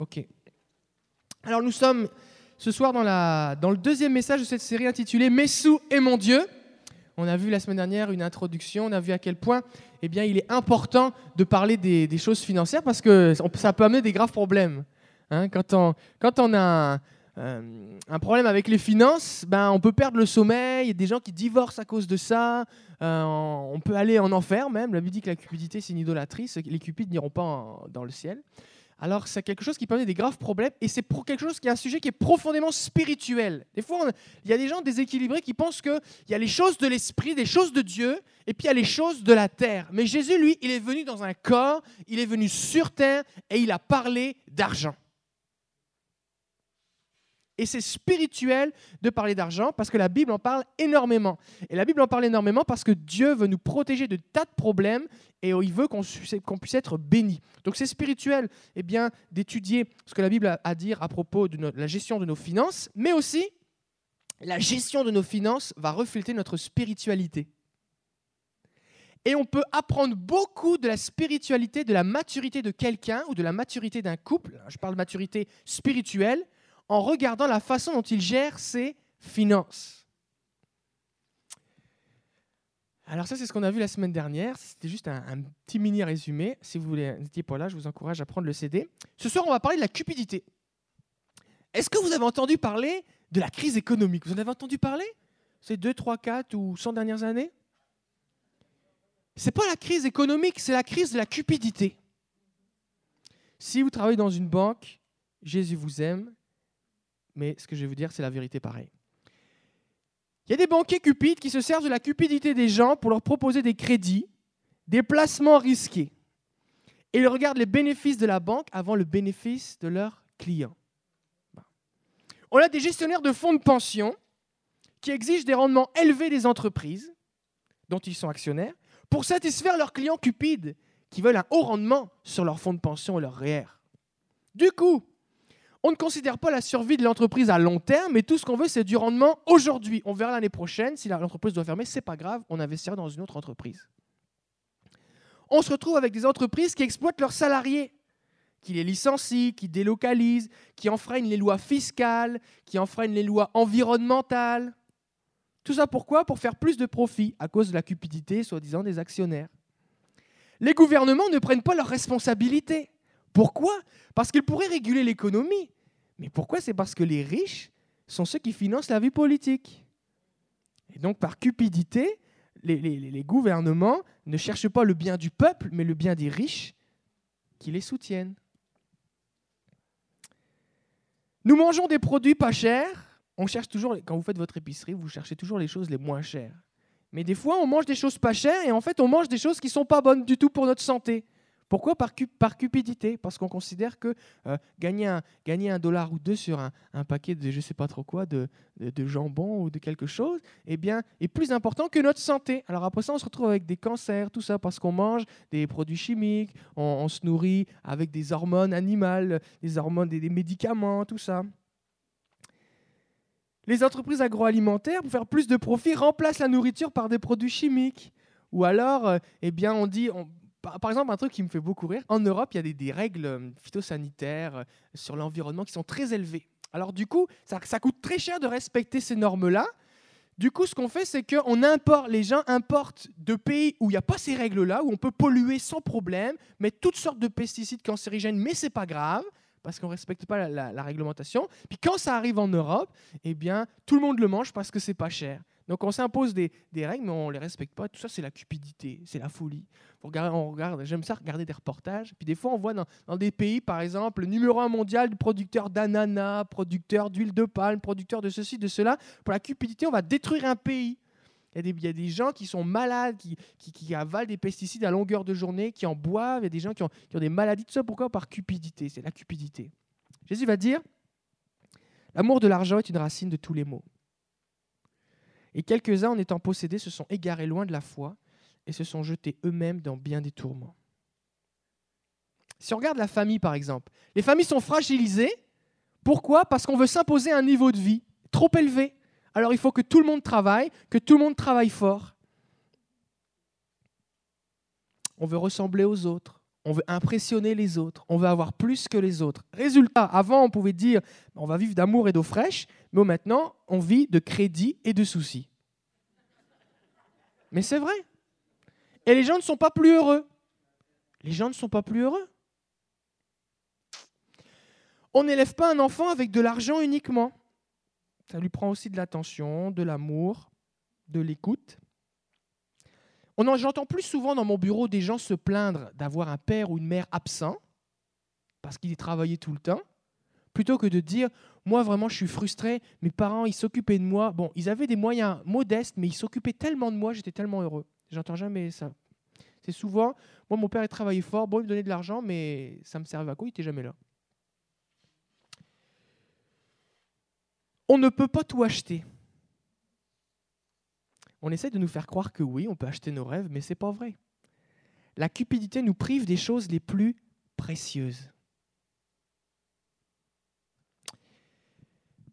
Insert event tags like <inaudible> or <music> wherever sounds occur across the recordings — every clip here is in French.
Ok. Alors nous sommes ce soir dans, le deuxième message de cette série intitulée Messou et mon Dieu. On a vu la semaine dernière une introduction, on a vu à quel point eh bien, il est important de parler des, choses financières parce que ça peut amener des graves problèmes. Hein. quand, on, quand on a euh, un, problème avec les finances, ben, on peut perdre le sommeil, il y a des gens qui divorcent à cause de ça, euh, on peut aller en enfer même. La Bible dit que la cupidité c'est une idolâtrie, les cupides n'iront pas dans le ciel alors c'est quelque chose qui peut amener des graves problèmes et c'est quelque chose qui est un sujet qui est profondément spirituel. Des fois, il y a des gens déséquilibrés qui pensent qu'il y a les choses de l'esprit, des choses de Dieu, et puis il y a les choses de la terre. Mais Jésus, lui, il est venu dans un corps, il est venu sur terre et il a parlé d'argent. Et c'est spirituel de parler d'argent parce que la Bible en parle énormément. Et la Bible en parle énormément parce que Dieu veut nous protéger de tas de problèmes et il veut qu'on puisse être béni. Donc c'est spirituel eh bien, d'étudier ce que la Bible a à dire à propos de la gestion de nos finances, mais aussi la gestion de nos finances va refléter notre spiritualité. Et on peut apprendre beaucoup de la spiritualité, de la maturité de quelqu'un ou de la maturité d'un couple. Je parle de maturité spirituelle en regardant la façon dont il gère ses finances. Alors ça, c'est ce qu'on a vu la semaine dernière. C'était juste un, petit mini résumé. Si vous n'étiez pas là, je vous encourage à prendre le CD. Ce soir, on va parler de la cupidité. Est-ce que vous avez entendu parler de la crise économique? Vous en avez entendu parler ces 2, 3, 4 ou 100 dernières années? Ce n'est pas la crise économique, c'est la crise de la cupidité. Si vous travaillez dans une banque, Jésus vous aime, mais ce que je vais vous dire, c'est la vérité pareil. Il y a des banquiers cupides qui se servent de la cupidité des gens pour leur proposer des crédits, des placements risqués. Et ils regardent les bénéfices de la banque avant le bénéfice de leurs clients. On a des gestionnaires de fonds de pension qui exigent des rendements élevés des entreprises dont ils sont actionnaires pour satisfaire leurs clients cupides qui veulent un haut rendement sur leurs fonds de pension et leurs REER. Du coup, on ne considère pas la survie de l'entreprise à long terme, mais tout ce qu'on veut, c'est du rendement aujourd'hui. On verra l'année prochaine. Si l'entreprise doit fermer, c'est pas grave, on investira dans une autre entreprise. On se retrouve avec des entreprises qui exploitent leurs salariés, qui les licencient, qui délocalisent, qui enfreignent les lois fiscales, qui enfreignent les lois environnementales. Tout ça pourquoi? Pour faire plus de profit, à cause de la cupidité, soi-disant, des actionnaires. Les gouvernements ne prennent pas leurs responsabilités. Pourquoi? Parce qu'ils pourraient réguler l'économie. Mais pourquoi? C'est parce que les riches sont ceux qui financent la vie politique. Et donc, par cupidité, les, gouvernements ne cherchent pas le bien du peuple, mais le bien des riches qui les soutiennent. Nous mangeons des produits pas chers. On cherche toujours, quand vous faites votre épicerie, vous cherchez toujours les choses les moins chères. Mais des fois, on mange des choses pas chères et en fait, on mange des choses qui ne sont pas bonnes du tout pour notre santé. Pourquoi par, cupidité? Parce qu'on considère que euh, gagner, un, dollar ou deux sur un, paquet de je ne sais pas trop quoi, de, jambon ou de quelque chose, eh bien, est plus important que notre santé. Alors après ça, on se retrouve avec des cancers, tout ça, parce qu'on mange des produits chimiques, on, se nourrit avec des hormones animales, des hormones, des, des médicaments, tout ça. Les entreprises agroalimentaires, pour faire plus de profit, remplacent la nourriture par des produits chimiques. Ou alors, euh, eh bien, on dit, par, exemple, un truc qui me fait beaucoup rire, en Europe, il y a des, règles euh, phytosanitaires euh, sur l'environnement qui sont très élevées. Alors du coup, ça, coûte très cher de respecter ces normes-là. Du coup, ce qu'on fait, c'est que importe, les gens importent de pays où il n'y a pas ces règles-là, où on peut polluer sans problème, mettre toutes sortes de pesticides cancérigènes, mais c'est pas grave parce qu'on ne respecte pas la, la, réglementation. Puis quand ça arrive en Europe, eh bien, tout le monde le mange parce que c'est pas cher. Donc on s'impose des, règles, mais on ne les respecte pas. Tout ça, c'est la cupidité, c'est la folie. on regarde, j'aime ça regarder des reportages. Puis des fois, on voit dans, des pays, par exemple, le numéro un mondial du producteur d'ananas, producteur d'huile de palme, producteur de ceci, de cela. Pour la cupidité, on va détruire un pays. Il y, a des, gens qui sont malades, qui, avalent des pesticides à longueur de journée, qui en boivent. Il y a des gens qui ont, qui ont des maladies. Tout ça, pourquoi? Par cupidité. C'est la cupidité. Jésus va dire, l'amour de l'argent est une racine de tous les maux. Et quelques-uns, en étant possédés, se sont égarés loin de la foi et se sont jetés eux-mêmes dans bien des tourments. Si on regarde la famille, par exemple, les familles sont fragilisées. Pourquoi? Parce qu'on veut s'imposer un niveau de vie trop élevé. Alors il faut que tout le monde travaille, que tout le monde travaille fort. On veut ressembler aux autres. On veut impressionner les autres. On veut avoir plus que les autres. Résultat, avant, on pouvait dire on va vivre d'amour et d'eau fraîche, mais maintenant, on vit de crédit et de soucis. Mais c'est vrai. Et les gens ne sont pas plus heureux. Les gens ne sont pas plus heureux. On n'élève pas un enfant avec de l'argent uniquement. Ça lui prend aussi de l'attention, de l'amour, de l'écoute. J'entends plus souvent dans mon bureau des gens se plaindre d'avoir un père ou une mère absent parce qu'il travaillait tout le temps, plutôt que de dire moi vraiment je suis frustré, mes parents ils s'occupaient de moi. Bon, ils avaient des moyens modestes, mais ils s'occupaient tellement de moi, j'étais tellement heureux. J'entends jamais ça. C'est souvent moi mon père il travaillait fort, bon il me donnait de l'argent, mais ça me servait à quoi? Il n'était jamais là. On ne peut pas tout acheter. On essaie de nous faire croire que oui, on peut acheter nos rêves, mais ce n'est pas vrai. La cupidité nous prive des choses les plus précieuses.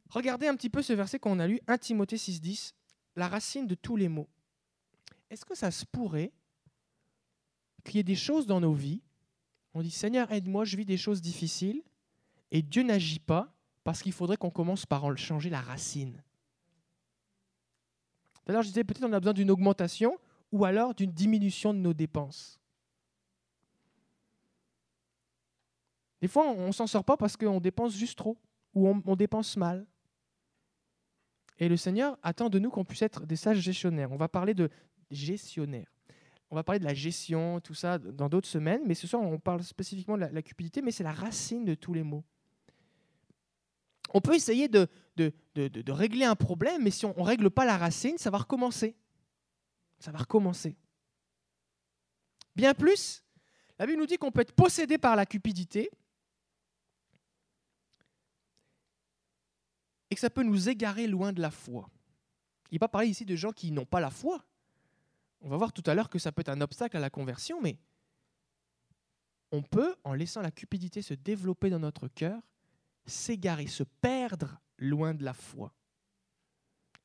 Regardez un petit peu ce verset qu'on a lu, 1 Timothée 6,10, la racine de tous les maux. Est-ce que ça se pourrait qu'il y ait des choses dans nos vies, on dit Seigneur, aide-moi, je vis des choses difficiles, et Dieu n'agit pas parce qu'il faudrait qu'on commence par en changer la racine. D'ailleurs, je disais peut-être qu'on a besoin d'une augmentation ou alors d'une diminution de nos dépenses. Des fois, on ne s'en sort pas parce qu'on dépense juste trop ou on, dépense mal. Et le Seigneur attend de nous qu'on puisse être des sages gestionnaires. On va parler de gestionnaire. On va parler de la gestion, tout ça, dans d'autres semaines, mais ce soir, on parle spécifiquement de la, la cupidité, mais c'est la racine de tous les maux. On peut essayer de, régler un problème, mais si on ne règle pas la racine, ça va recommencer. Ça va recommencer. Bien plus, la Bible nous dit qu'on peut être possédé par la cupidité et que ça peut nous égarer loin de la foi. Il n'est pas parler ici de gens qui n'ont pas la foi. On va voir tout à l'heure que ça peut être un obstacle à la conversion, mais on peut, en laissant la cupidité se développer dans notre cœur, s'égarer, se perdre loin de la foi.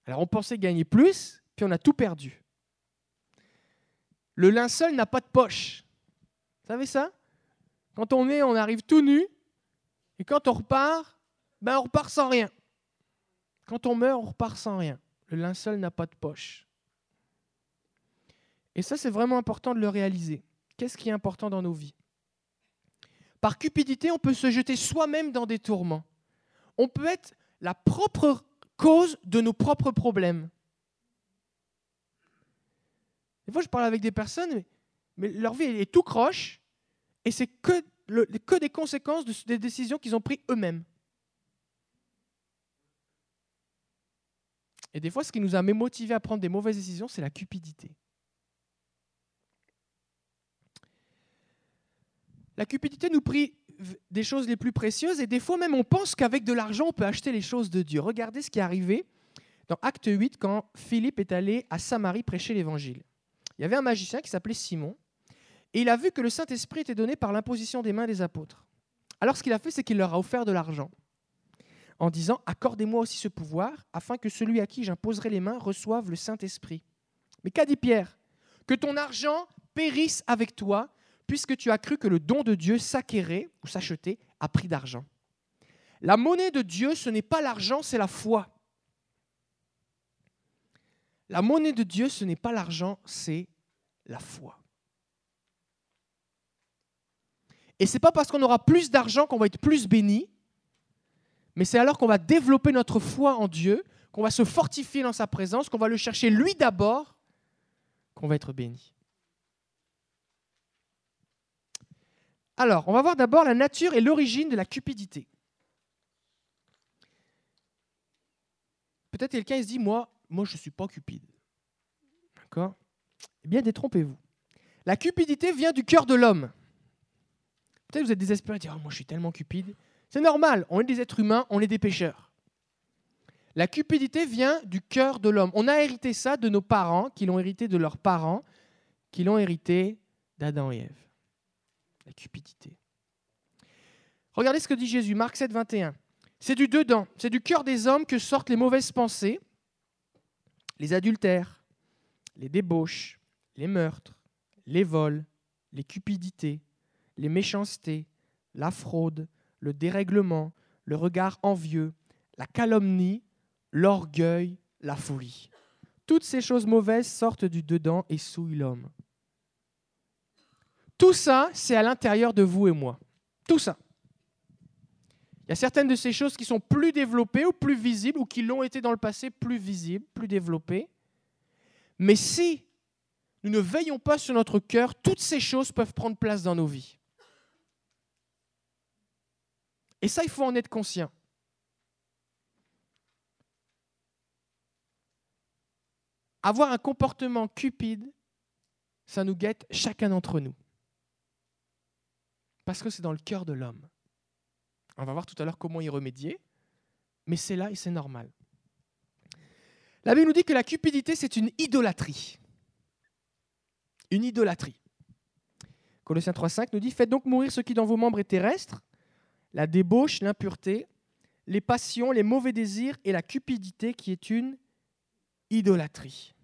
Alors on pensait gagner plus, puis on a tout perdu. Le linceul n'a pas de poche. Vous savez ça? Quand on est, on arrive tout nu, et quand on repart, ben on repart sans rien. Quand on meurt, on repart sans rien. Le linceul n'a pas de poche. Et ça, c'est vraiment important de le réaliser. Qu'est-ce qui est important dans nos vies? Par cupidité, on peut se jeter soi-même dans des tourments. On peut être la propre cause de nos propres problèmes. Des fois, je parle avec des personnes, mais, leur vie est tout croche, et c'est que, des conséquences des décisions qu'ils ont prises eux-mêmes. Et des fois, ce qui nous a motivés à prendre des mauvaises décisions, c'est la cupidité. La cupidité nous prie des choses les plus précieuses et des fois même on pense qu'avec de l'argent on peut acheter les choses de Dieu. Regardez ce qui est arrivé dans Acte 8 quand Philippe est allé à Samarie prêcher l'évangile. Il y avait un magicien qui s'appelait Simon et il a vu que le Saint-Esprit était donné par l'imposition des mains des apôtres. Alors ce qu'il a fait c'est qu'il leur a offert de l'argent en disant accordez-moi aussi ce pouvoir afin que celui à qui j'imposerai les mains reçoive le Saint-Esprit. Mais qu'a dit Pierre? Que ton argent périsse avec toi puisque tu as cru que le don de Dieu s'acquérait ou s'achetait à prix d'argent. La monnaie de Dieu, ce n'est pas l'argent, c'est la foi. La monnaie de Dieu, ce n'est pas l'argent, c'est la foi. Et ce n'est pas parce qu'on aura plus d'argent qu'on va être plus béni, mais c'est alors qu'on va développer notre foi en Dieu, qu'on va se fortifier dans sa présence, qu'on va le chercher lui d'abord, qu'on va être béni. Alors, on va voir d'abord la nature et l'origine de la cupidité. Peut-être quelqu'un se dit, moi, moi je ne suis pas cupide. D'accord? Eh bien, détrompez-vous. La cupidité vient du cœur de l'homme. Peut-être vous êtes désespéré dire, oh, moi je suis tellement cupide. C'est normal, on est des êtres humains, on est des pécheurs. La cupidité vient du cœur de l'homme. On a hérité ça de nos parents, qui l'ont hérité de leurs parents, qui l'ont hérité d'Adam et Ève la cupidité. Regardez ce que dit Jésus, Marc 7, 21. C'est du dedans, c'est du cœur des hommes que sortent les mauvaises pensées, les adultères, les débauches, les meurtres, les vols, les cupidités, les méchancetés, la fraude, le dérèglement, le regard envieux, la calomnie, l'orgueil, la folie. Toutes ces choses mauvaises sortent du dedans et souillent l'homme. Tout ça, c'est à l'intérieur de vous et moi. Tout ça. Il y a certaines de ces choses qui sont plus développées ou plus visibles, ou qui l'ont été dans le passé plus visibles, plus développées. Mais si nous ne veillons pas sur notre cœur, toutes ces choses peuvent prendre place dans nos vies. Et ça, il faut en être conscient. Avoir un comportement cupide, ça nous guette chacun d'entre nous. Parce que c'est dans le cœur de l'homme. On va voir tout à l'heure comment y remédier, mais c'est là et c'est normal. La Bible nous dit que la cupidité, c'est une idolâtrie. Une idolâtrie. Colossiens 3.5 nous dit, faites donc mourir ce qui dans vos membres est terrestre, la débauche, l'impureté, les passions, les mauvais désirs et la cupidité qui est une idolâtrie.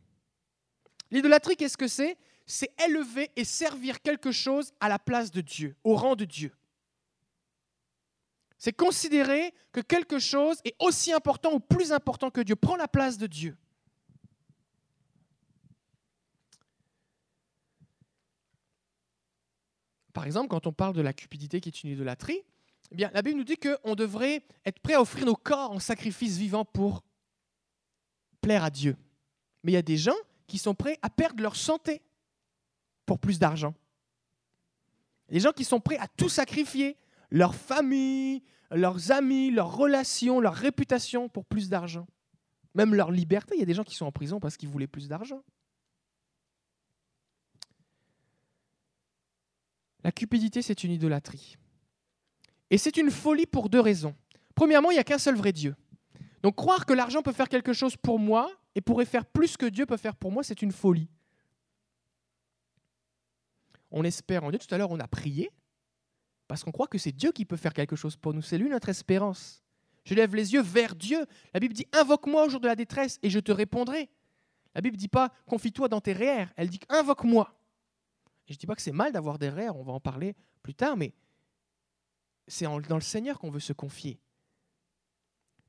L'idolâtrie, qu'est-ce que c'est? C'est élever et servir quelque chose à la place de Dieu, au rang de Dieu. C'est considérer que quelque chose est aussi important ou plus important que Dieu, prend la place de Dieu. Par exemple, quand on parle de la cupidité qui est une idolâtrie, eh bien, la Bible nous dit qu'on devrait être prêt à offrir nos corps en sacrifice vivant pour plaire à Dieu. Mais il y a des gens qui sont prêts à perdre leur santé pour plus d'argent. Des gens qui sont prêts à tout sacrifier, leur famille, leurs amis, leurs relations, leur réputation pour plus d'argent. Même leur liberté, il y a des gens qui sont en prison parce qu'ils voulaient plus d'argent. La cupidité, c'est une idolâtrie. Et c'est une folie pour deux raisons. Premièrement, il n'y a qu'un seul vrai Dieu. Donc croire que l'argent peut faire quelque chose pour moi et pourrait faire plus que Dieu peut faire pour moi, c'est une folie. On espère en Dieu. Tout à l'heure, on a prié parce qu'on croit que c'est Dieu qui peut faire quelque chose pour nous. C'est lui notre espérance. Je lève les yeux vers Dieu. La Bible dit Invoque-moi au jour de la détresse et je te répondrai. La Bible dit pas Confie-toi dans tes rêves. Elle dit Invoque-moi. Je ne dis pas que c'est mal d'avoir des rêves, on va en parler plus tard, mais c'est dans le Seigneur qu'on veut se confier.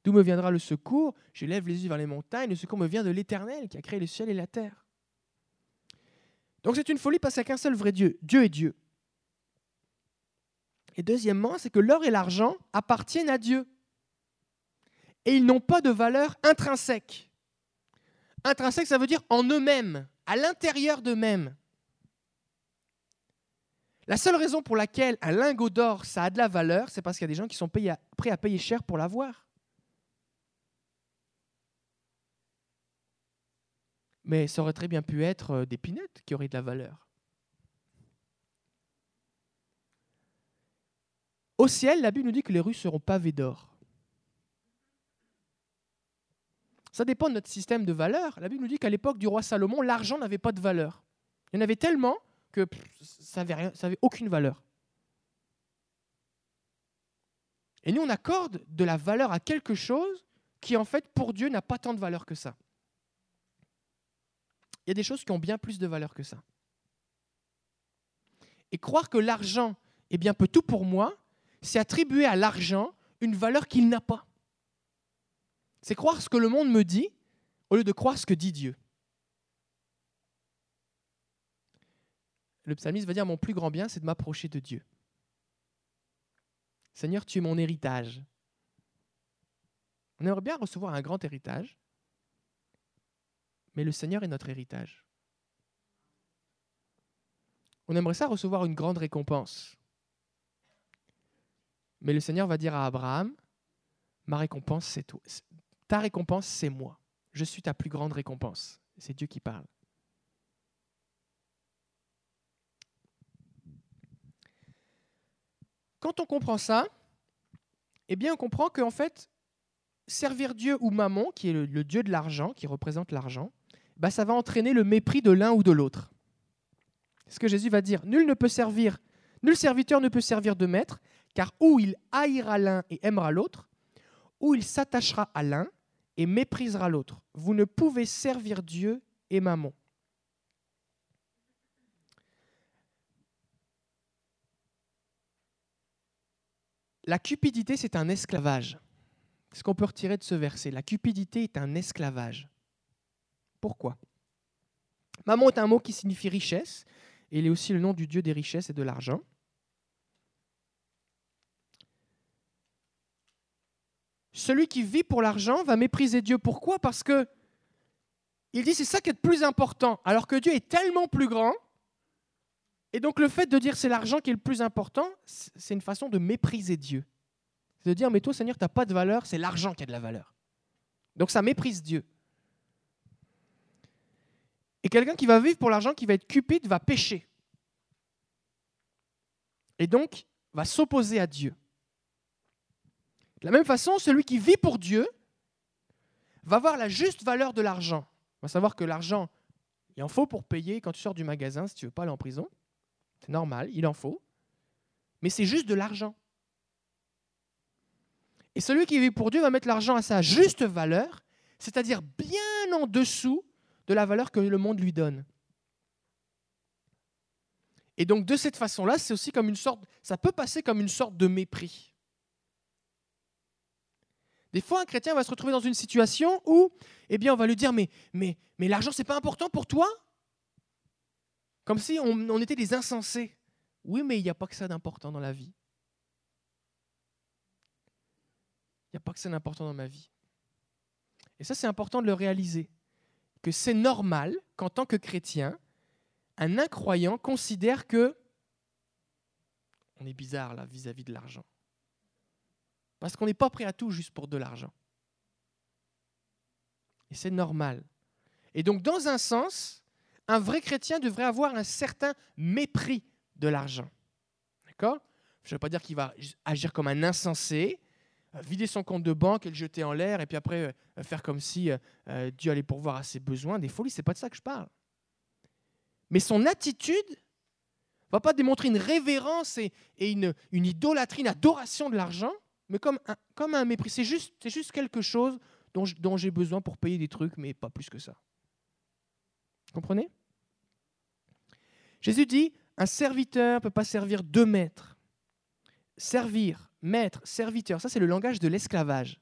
D'où me viendra le secours? Je lève les yeux vers les montagnes. Le secours me vient de l'Éternel qui a créé le ciel et la terre. Donc c'est une folie parce qu'il n'y a qu'un seul vrai Dieu. Dieu est Dieu. Et deuxièmement, c'est que l'or et l'argent appartiennent à Dieu. Et ils n'ont pas de valeur intrinsèque. Intrinsèque, ça veut dire en eux-mêmes, à l'intérieur d'eux-mêmes. La seule raison pour laquelle un lingot d'or, ça a de la valeur, c'est parce qu'il y a des gens qui sont prêts à payer cher pour l'avoir. Mais ça aurait très bien pu être euh, des pinettes qui auraient de la valeur. Au ciel, la Bible nous dit que les rues seront pavées d'or. Ça dépend de notre système de valeur. La Bible nous dit qu'à l'époque du roi Salomon, l'argent n'avait pas de valeur. Il y en avait tellement que ça n'avait aucune valeur. Et nous, on accorde de la valeur à quelque chose qui, en fait, pour Dieu, n'a pas tant de valeur que ça. Il y a des choses qui ont bien plus de valeur que ça. Et croire que l'argent eh bien, peut tout pour moi, c'est attribuer à l'argent une valeur qu'il n'a pas. C'est croire ce que le monde me dit au lieu de croire ce que dit Dieu. Le psalmiste va dire, mon plus grand bien, c'est de m'approcher de Dieu. Seigneur, tu es mon héritage. On aimerait bien recevoir un grand héritage, mais le Seigneur est notre héritage. On aimerait ça recevoir une grande récompense. Mais le Seigneur va dire à Abraham, ma récompense, c'est toi. Ta récompense, c'est moi. Je suis ta plus grande récompense. C'est Dieu qui parle. Quand on comprend ça, eh bien, on comprend qu'en fait, servir Dieu ou Mammon, qui est le, Dieu de l'argent, qui représente l'argent, bah, ça va entraîner le mépris de l'un ou de l'autre. Ce que Jésus va dire. Nul ne peut servir, nul serviteur ne peut servir de maître, car ou il haïra l'un et aimera l'autre, ou il s'attachera à l'un et méprisera l'autre. Vous ne pouvez servir Dieu et Mammon. la cupidité, c'est un esclavage. Ce qu'on peut retirer de ce verset, la cupidité est un esclavage. Pourquoi Maman est un mot qui signifie richesse, et il est aussi le nom du Dieu des richesses et de l'argent. Celui qui vit pour l'argent va mépriser Dieu. Pourquoi? Parce que il dit c'est ça qui est le plus important, alors que Dieu est tellement plus grand. Et donc le fait de dire c'est l'argent qui est le plus important, c'est une façon de mépriser Dieu. C'est de dire mais toi Seigneur, tu n'as pas de valeur, c'est l'argent qui a de la valeur. Donc ça méprise Dieu. Et quelqu'un qui va vivre pour l'argent, qui va être cupide, va pécher. Et donc va s'opposer à Dieu. De la même façon, celui qui vit pour Dieu va voir la juste valeur de l'argent. Va savoir que l'argent, il en faut pour payer quand tu sors du magasin si tu ne veux pas aller en prison. C'est normal, il en faut. Mais c'est juste de l'argent. Et celui qui vit pour Dieu va mettre l'argent à sa juste valeur, c'est-à-dire bien en dessous de la valeur que le monde lui donne. Et donc de cette façon-là, c'est aussi comme une sorte, ça peut passer comme une sorte de mépris. Des fois, un chrétien va se retrouver dans une situation où, eh bien, on va lui dire, mais, mais, mais l'argent, c'est pas important pour toi? Comme si on, on était des insensés. Oui, mais il n'y a pas que ça d'important dans la vie. Il n'y a pas que ça d'important dans ma vie. Et ça, c'est important de le réaliser. Que c'est normal qu'en tant que chrétien, un incroyant considère que on est bizarre là vis-à-vis -vis de l'argent. Parce qu'on n'est pas prêt à tout juste pour de l'argent. Et c'est normal. Et donc, dans un sens, un vrai chrétien devrait avoir un certain mépris de l'argent. D'accord? Je ne veux pas dire qu'il va agir comme un insensé, vider son compte de banque et le jeter en l'air, et puis après euh, faire comme si euh, Dieu allait pourvoir à ses besoins. Des folies, c'est pas de ça que je parle. Mais son attitude va pas démontrer une révérence et, une, une idolâtrie, une adoration de l'argent, mais comme un, comme un mépris. C'est juste, c'est juste quelque chose dont, dont j'ai besoin pour payer des trucs, mais pas plus que ça. comprenez? Jésus dit, un serviteur ne peut pas servir deux maîtres. Servir, maître, serviteur, ça c'est le langage de l'esclavage.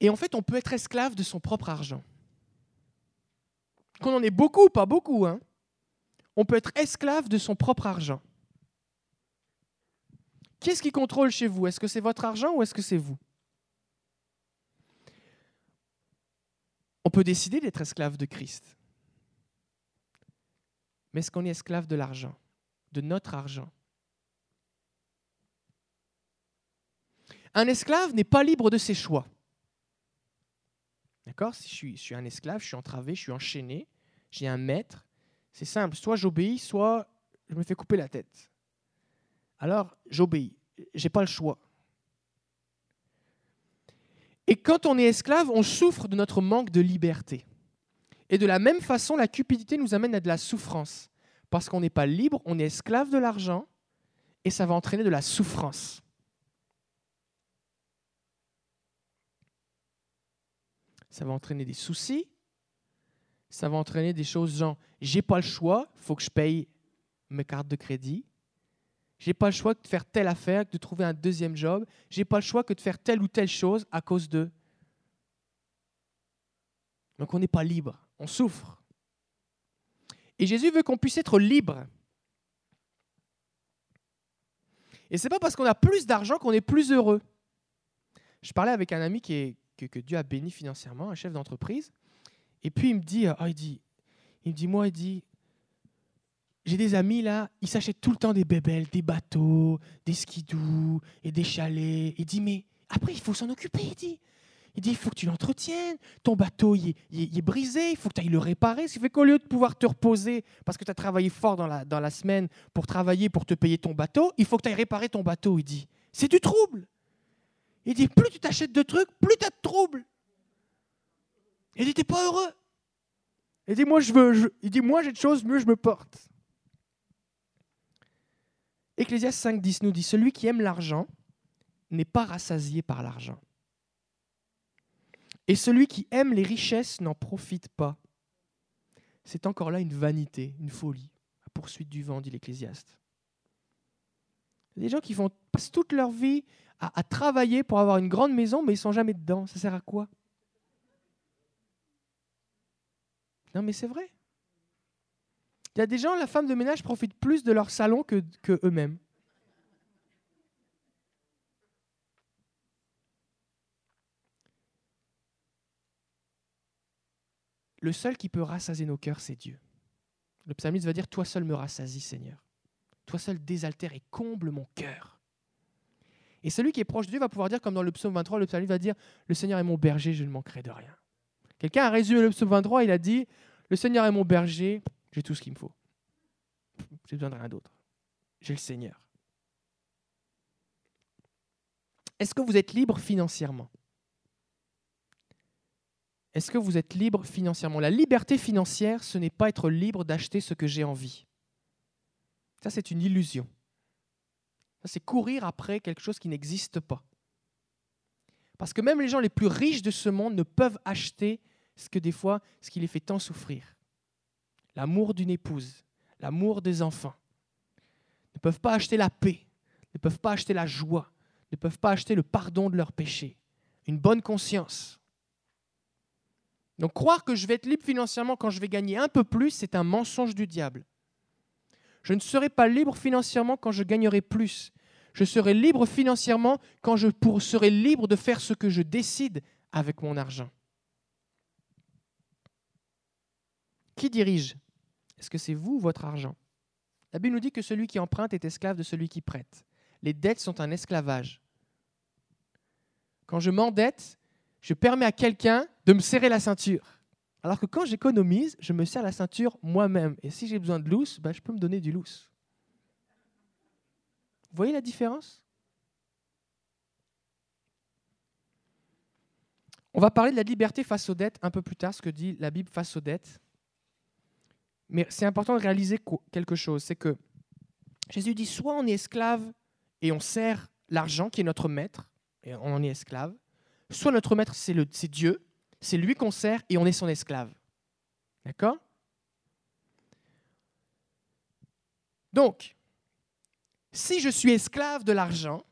Et en fait, on peut être esclave de son propre argent. Qu'on en ait beaucoup, pas beaucoup, hein. on peut être esclave de son propre argent. Qu'est-ce qui contrôle chez vous? Est-ce que c'est votre argent ou est-ce que c'est vous? On peut décider d'être esclave de Christ. Mais est-ce qu'on est esclave de l'argent, de notre argent? Un esclave n'est pas libre de ses choix. D'accord? Si je suis, un esclave, je suis entravé, je suis enchaîné, j'ai un maître, c'est simple, soit j'obéis, soit je me fais couper la tête alors j'obéis. Je n'ai pas le choix. Et quand on est esclave, on souffre de notre manque de liberté. Et de la même façon, la cupidité nous amène à de la souffrance. Parce qu'on n'est pas libre, on est esclave de l'argent, et ça va entraîner de la souffrance. Ça va entraîner des soucis, ça va entraîner des choses genre, j'ai pas le choix, faut que je paye mes cartes de crédit, j'ai pas le choix que de faire telle affaire, que de trouver un deuxième job. J'ai pas le choix que de faire telle ou telle chose à cause de. Donc on n'est pas libre, on souffre. Et Jésus veut qu'on puisse être libre. Et c'est pas parce qu'on a plus d'argent qu'on est plus heureux. Je parlais avec un ami qui est, que, Dieu a béni financièrement, un chef d'entreprise, et puis il me dit, oh, il dit, me dit, moi, il dit, j'ai des amis là, ils s'achètent tout le temps des bébelles, des bateaux, des skidoo et des chalets. Il dit, mais après, il faut s'en occuper, il dit. Il dit, il faut que tu l'entretiennes. Ton bateau, il est, brisé, il faut que tu ailles le réparer. Ce qui fait qu'au lieu de pouvoir te reposer, parce que tu as travaillé fort dans la, dans la semaine pour travailler, pour te payer ton bateau, il faut que tu ailles réparer ton bateau, il dit. C'est du trouble. Il dit, plus tu t'achètes de trucs, plus tu as de troubles. Il dit, t'es pas heureux. Il dit, moi, je veux, il dit, moi, j'ai de choses, mieux je me porte. Ecclésiaste 5.10 nous dit, celui qui aime l'argent n'est pas rassasié par l'argent. Et celui qui aime les richesses n'en profite pas. C'est encore là une vanité, une folie, la poursuite du vent, dit l'Ecclésiaste. Des gens qui font, passent toute leur vie à, travailler pour avoir une grande maison, mais ils sont jamais dedans. Ça sert à quoi? Non, mais c'est vrai. Il y a des gens, la femme de ménage profite plus de leur salon que, que eux-mêmes. Le seul qui peut rassasier nos cœurs, c'est Dieu. Le psalmiste va dire Toi seul me rassasie, Seigneur. Toi seul désaltère et comble mon cœur. Et celui qui est proche de Dieu va pouvoir dire, comme dans le psaume 23, le psalmiste va dire Le Seigneur est mon berger, je ne manquerai de rien. Quelqu'un a résumé le psaume 23, il a dit Le Seigneur est mon berger, j'ai tout ce qu'il me faut. J'ai besoin de rien d'autre. J'ai le Seigneur. Est-ce que vous êtes libre financièrement? Est-ce que vous êtes libre financièrement? La liberté financière, ce n'est pas être libre d'acheter ce que j'ai envie. Ça, c'est une illusion. C'est courir après quelque chose qui n'existe pas. Parce que même les gens les plus riches de ce monde ne peuvent acheter ce que des fois, ce qui les fait tant souffrir. L'amour d'une épouse, l'amour des enfants. Ne peuvent pas acheter la paix, ne peuvent pas acheter la joie, ne peuvent pas acheter le pardon de leurs péchés, une bonne conscience. Donc croire que je vais être libre financièrement quand je vais gagner un peu plus, c'est un mensonge du diable. Je ne serai pas libre financièrement quand je gagnerai plus. Je serai libre financièrement quand je serai libre de faire ce que je décide avec mon argent. Qui dirige? Est-ce que c'est vous, votre argent? La Bible nous dit que celui qui emprunte est esclave de celui qui prête. Les dettes sont un esclavage. Quand je m'endette, je permets à quelqu'un de me serrer la ceinture. Alors que quand j'économise, je me serre la ceinture moi-même. Et si j'ai besoin de lousse, ben, je peux me donner du lousse. Vous voyez la différence? On va parler de la liberté face aux dettes un peu plus tard, ce que dit la Bible face aux dettes. Mais c'est important de réaliser quelque chose, c'est que Jésus dit soit on est esclave et on sert l'argent qui est notre maître, et on en est esclave, soit notre maître c'est Dieu, c'est lui qu'on sert et on est son esclave. D'accord? Donc, si je suis esclave de l'argent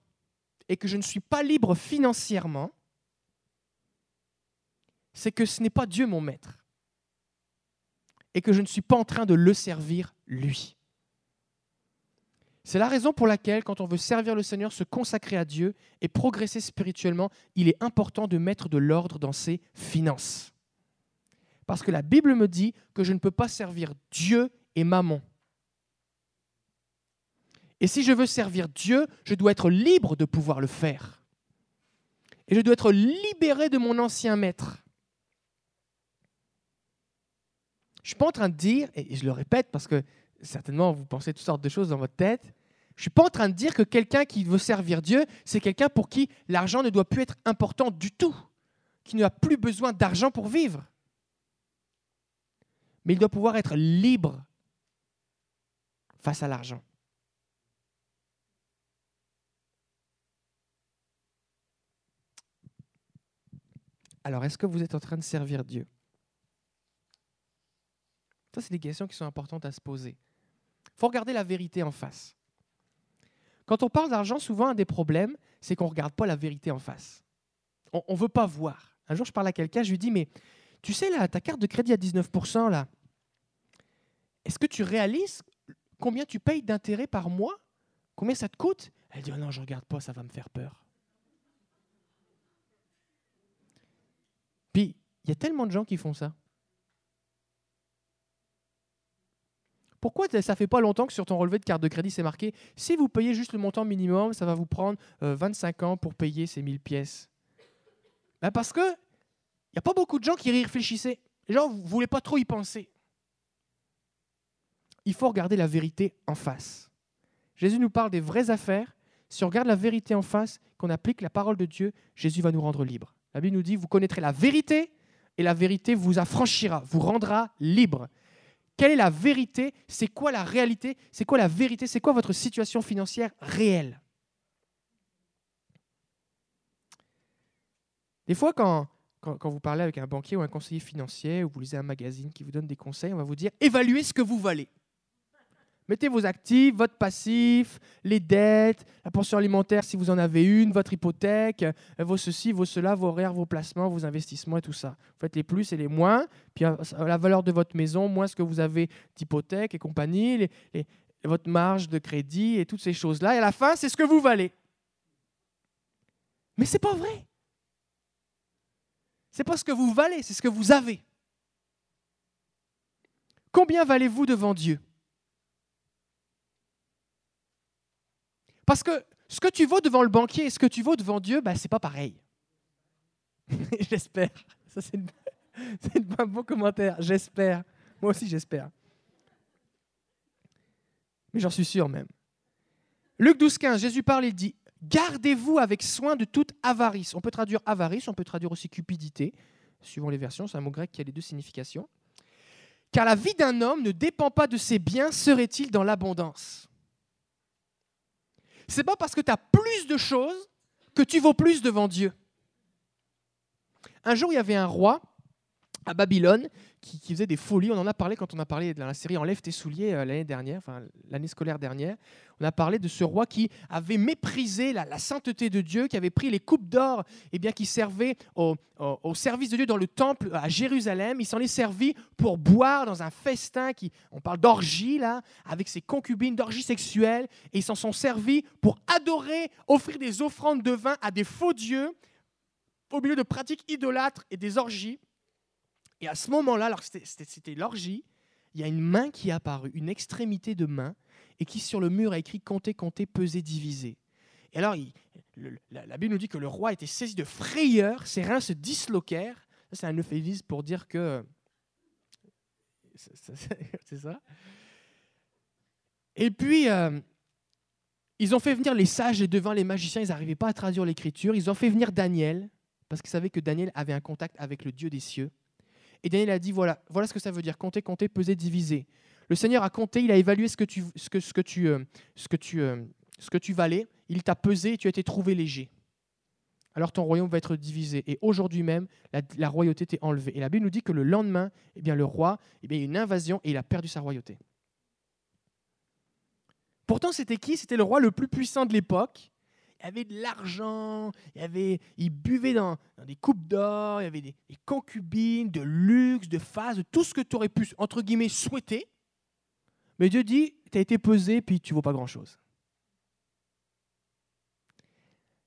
et que je ne suis pas libre financièrement, c'est que ce n'est pas Dieu mon maître et que je ne suis pas en train de le servir lui. C'est la raison pour laquelle, quand on veut servir le Seigneur, se consacrer à Dieu et progresser spirituellement, il est important de mettre de l'ordre dans ses finances. Parce que la Bible me dit que je ne peux pas servir Dieu et maman. Et si je veux servir Dieu, je dois être libre de pouvoir le faire. Et je dois être libéré de mon ancien maître. Je ne suis pas en train de dire, et je le répète parce que certainement vous pensez toutes sortes de choses dans votre tête, je ne suis pas en train de dire que quelqu'un qui veut servir Dieu, c'est quelqu'un pour qui l'argent ne doit plus être important du tout, qui n'a plus besoin d'argent pour vivre. Mais il doit pouvoir être libre face à l'argent. Alors, est-ce que vous êtes en train de servir Dieu? Ça, c'est des questions qui sont importantes à se poser. Il faut regarder la vérité en face. Quand on parle d'argent, souvent, un des problèmes, c'est qu'on ne regarde pas la vérité en face. On ne veut pas voir. Un jour, je parle à quelqu'un, je lui dis, mais tu sais, là, ta carte de crédit à 19%, là, est-ce que tu réalises combien tu payes d'intérêt par mois? Combien ça te coûte? Elle dit, oh non, je ne regarde pas, ça va me faire peur. Puis, il y a tellement de gens qui font ça. Pourquoi ça fait pas longtemps que sur ton relevé de carte de crédit, c'est marqué si vous payez juste le montant minimum, ça va vous prendre 25 euh, ans pour payer ces 1000 pièces? Ben Parce que il n'y a pas beaucoup de gens qui y réfléchissaient. Les gens ne voulaient pas trop y penser. Il faut regarder la vérité en face. Jésus nous parle des vraies affaires. Si on regarde la vérité en face, qu'on applique la parole de Dieu, Jésus va nous rendre libres. La Bible nous dit, vous connaîtrez la vérité et la vérité vous affranchira, vous rendra libre. Quelle est la vérité? C'est quoi la réalité? C'est quoi la vérité? C'est quoi votre situation financière réelle? Des fois, quand, quand, vous parlez avec un banquier ou un conseiller financier, ou vous lisez un magazine qui vous donne des conseils, on va vous dire évaluez ce que vous valez. Mettez vos actifs, votre passif, les dettes, la pension alimentaire si vous en avez une, votre hypothèque, euh, vos ceci, vos cela, vos horaires, vos placements, vos investissements et tout ça. Vous faites les plus et les moins, puis euh, la valeur de votre maison, moins ce que vous avez d'hypothèque et compagnie, votre marge de crédit et toutes ces choses-là. Et à la fin, c'est ce que vous valez. Mais ce n'est pas vrai. Ce n'est pas ce que vous valez, c'est ce que vous avez. Combien valez-vous devant Dieu? Parce que ce que tu vaux devant le banquier et ce que tu vaux devant Dieu, ben, ce n'est pas pareil. <laughs> j'espère. Ça, c'est, <laughs> un bon commentaire. J'espère. Moi aussi, j'espère. Mais j'en suis sûr même. Luc 12, 15, Jésus parle, il dit Gardez-vous avec soin de toute avarice. On peut traduire avarice, on peut traduire aussi cupidité, suivant les versions. C'est un mot grec qui a les deux significations. Car la vie d'un homme ne dépend pas de ses biens, serait-il dans l'abondance? C'est pas parce que tu as plus de choses que tu vaux plus devant Dieu. Un jour, il y avait un roi à Babylone qui, faisait des folies. On en a parlé quand on a parlé de la série Enlève tes souliers euh, l'année dernière, l'année scolaire dernière. On a parlé de ce roi qui avait méprisé la, sainteté de Dieu, qui avait pris les coupes d'or eh qui servaient au, service de Dieu dans le temple à Jérusalem. Il s'en est servi pour boire dans un festin qui, on parle d'orgie là, avec ses concubines, d'orgie sexuelle, et ils s'en sont servis pour adorer, offrir des offrandes de vin à des faux dieux au milieu de pratiques idolâtres et des orgies. Et à ce moment-là, alors c'était l'orgie, il y a une main qui est apparue, une extrémité de main, et qui sur le mur a écrit compter, compter, peser, diviser. Et alors, la, Bible nous dit que le roi était saisi de frayeur, ses reins se disloquèrent. c'est un euphémisme pour dire que. <laughs> C'est ça. Et puis, euh, ils ont fait venir les sages et devant les magiciens, ils n'arrivaient pas à traduire l'écriture. Ils ont fait venir Daniel, parce qu'ils savaient que Daniel avait un contact avec le Dieu des cieux. Et Daniel a dit, voilà, ce que ça veut dire, compter, compter, peser, diviser. Le Seigneur a compté, il a évalué ce que tu valais, il t'a pesé et tu as été trouvé léger. Alors ton royaume va être divisé. Et aujourd'hui même, la, royauté t'est enlevée. Et la Bible nous dit que le lendemain, eh bien, le roi, eh bien, il y a une invasion et il a perdu sa royauté. Pourtant, c'était qui? C'était le roi le plus puissant de l'époque il avait de l'argent, il, avait, buvait dans, des coupes d'or, il y avait des, concubines, de luxe, de phase, tout ce que tu aurais pu, entre guillemets, souhaiter. Mais Dieu dit, tu as été pesé, puis tu ne vaux pas grand-chose.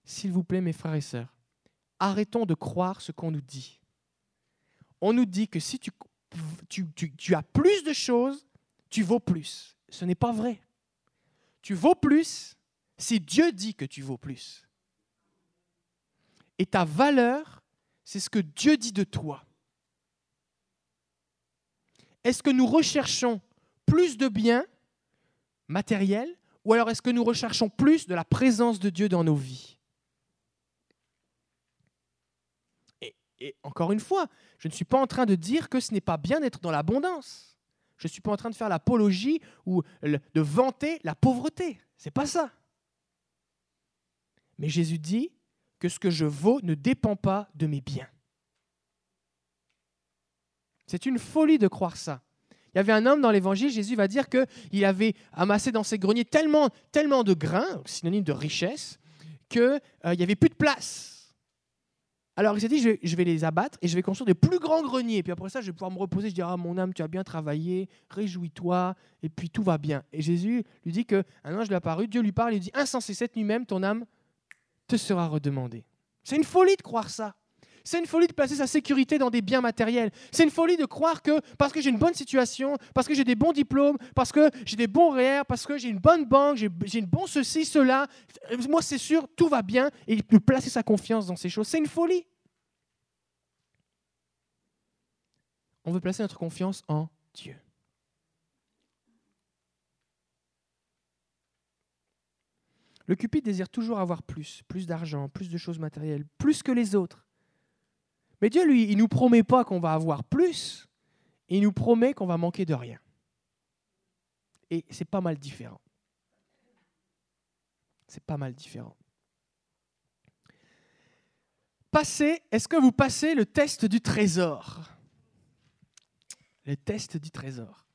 S'il vous plaît, mes frères et sœurs, arrêtons de croire ce qu'on nous dit. On nous dit que si tu, tu as plus de choses, tu vaux plus. Ce n'est pas vrai. Tu vaux plus si Dieu dit que tu vaux plus. Et ta valeur, c'est ce que Dieu dit de toi. Est-ce que nous recherchons plus de biens matériels ou alors est-ce que nous recherchons plus de la présence de Dieu dans nos vies? Et, encore une fois, je ne suis pas en train de dire que ce n'est pas bien d'être dans l'abondance. Je ne suis pas en train de faire l'apologie ou de vanter la pauvreté. C'est pas ça. Mais Jésus dit que ce que je vaux ne dépend pas de mes biens. C'est une folie de croire ça. Il y avait un homme dans l'évangile, Jésus va dire qu'il avait amassé dans ses greniers tellement, de grains, synonyme de richesse, qu'il euh, n'y avait plus de place. Alors il s'est dit, je vais, les abattre et je vais construire des plus grands greniers. Puis après ça, je vais pouvoir me reposer. Je dirai, ah, mon âme, tu as bien travaillé, réjouis-toi, et puis tout va bien. Et Jésus lui dit qu'un ange lui est apparu, Dieu lui parle, il lui dit, insensé, cette nuit même, ton âme te sera redemandé. C'est une folie de croire ça. C'est une folie de placer sa sécurité dans des biens matériels. C'est une folie de croire que parce que j'ai une bonne situation, parce que j'ai des bons diplômes, parce que j'ai des bons REER, parce que j'ai une bonne banque, j'ai une bonne ceci, cela, moi c'est sûr, tout va bien, et il peut placer sa confiance dans ces choses. C'est une folie. On veut placer notre confiance en Dieu. Le Cupide désire toujours avoir plus, plus d'argent, plus de choses matérielles, plus que les autres. Mais Dieu, lui, il ne nous promet pas qu'on va avoir plus, il nous promet qu'on va manquer de rien. Et c'est pas mal différent. C'est pas mal différent. Passez, est-ce que vous passez le test du trésor? Le test du trésor.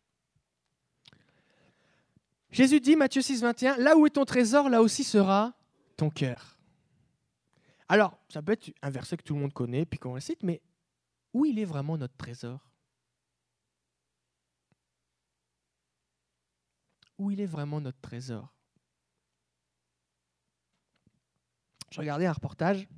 Jésus dit, Matthieu 6, 21, là où est ton trésor, là aussi sera ton cœur. Alors, ça peut être un verset que tout le monde connaît, puis qu'on le cite, mais où il est vraiment notre trésor? Où il est vraiment notre trésor? Je regardais un reportage.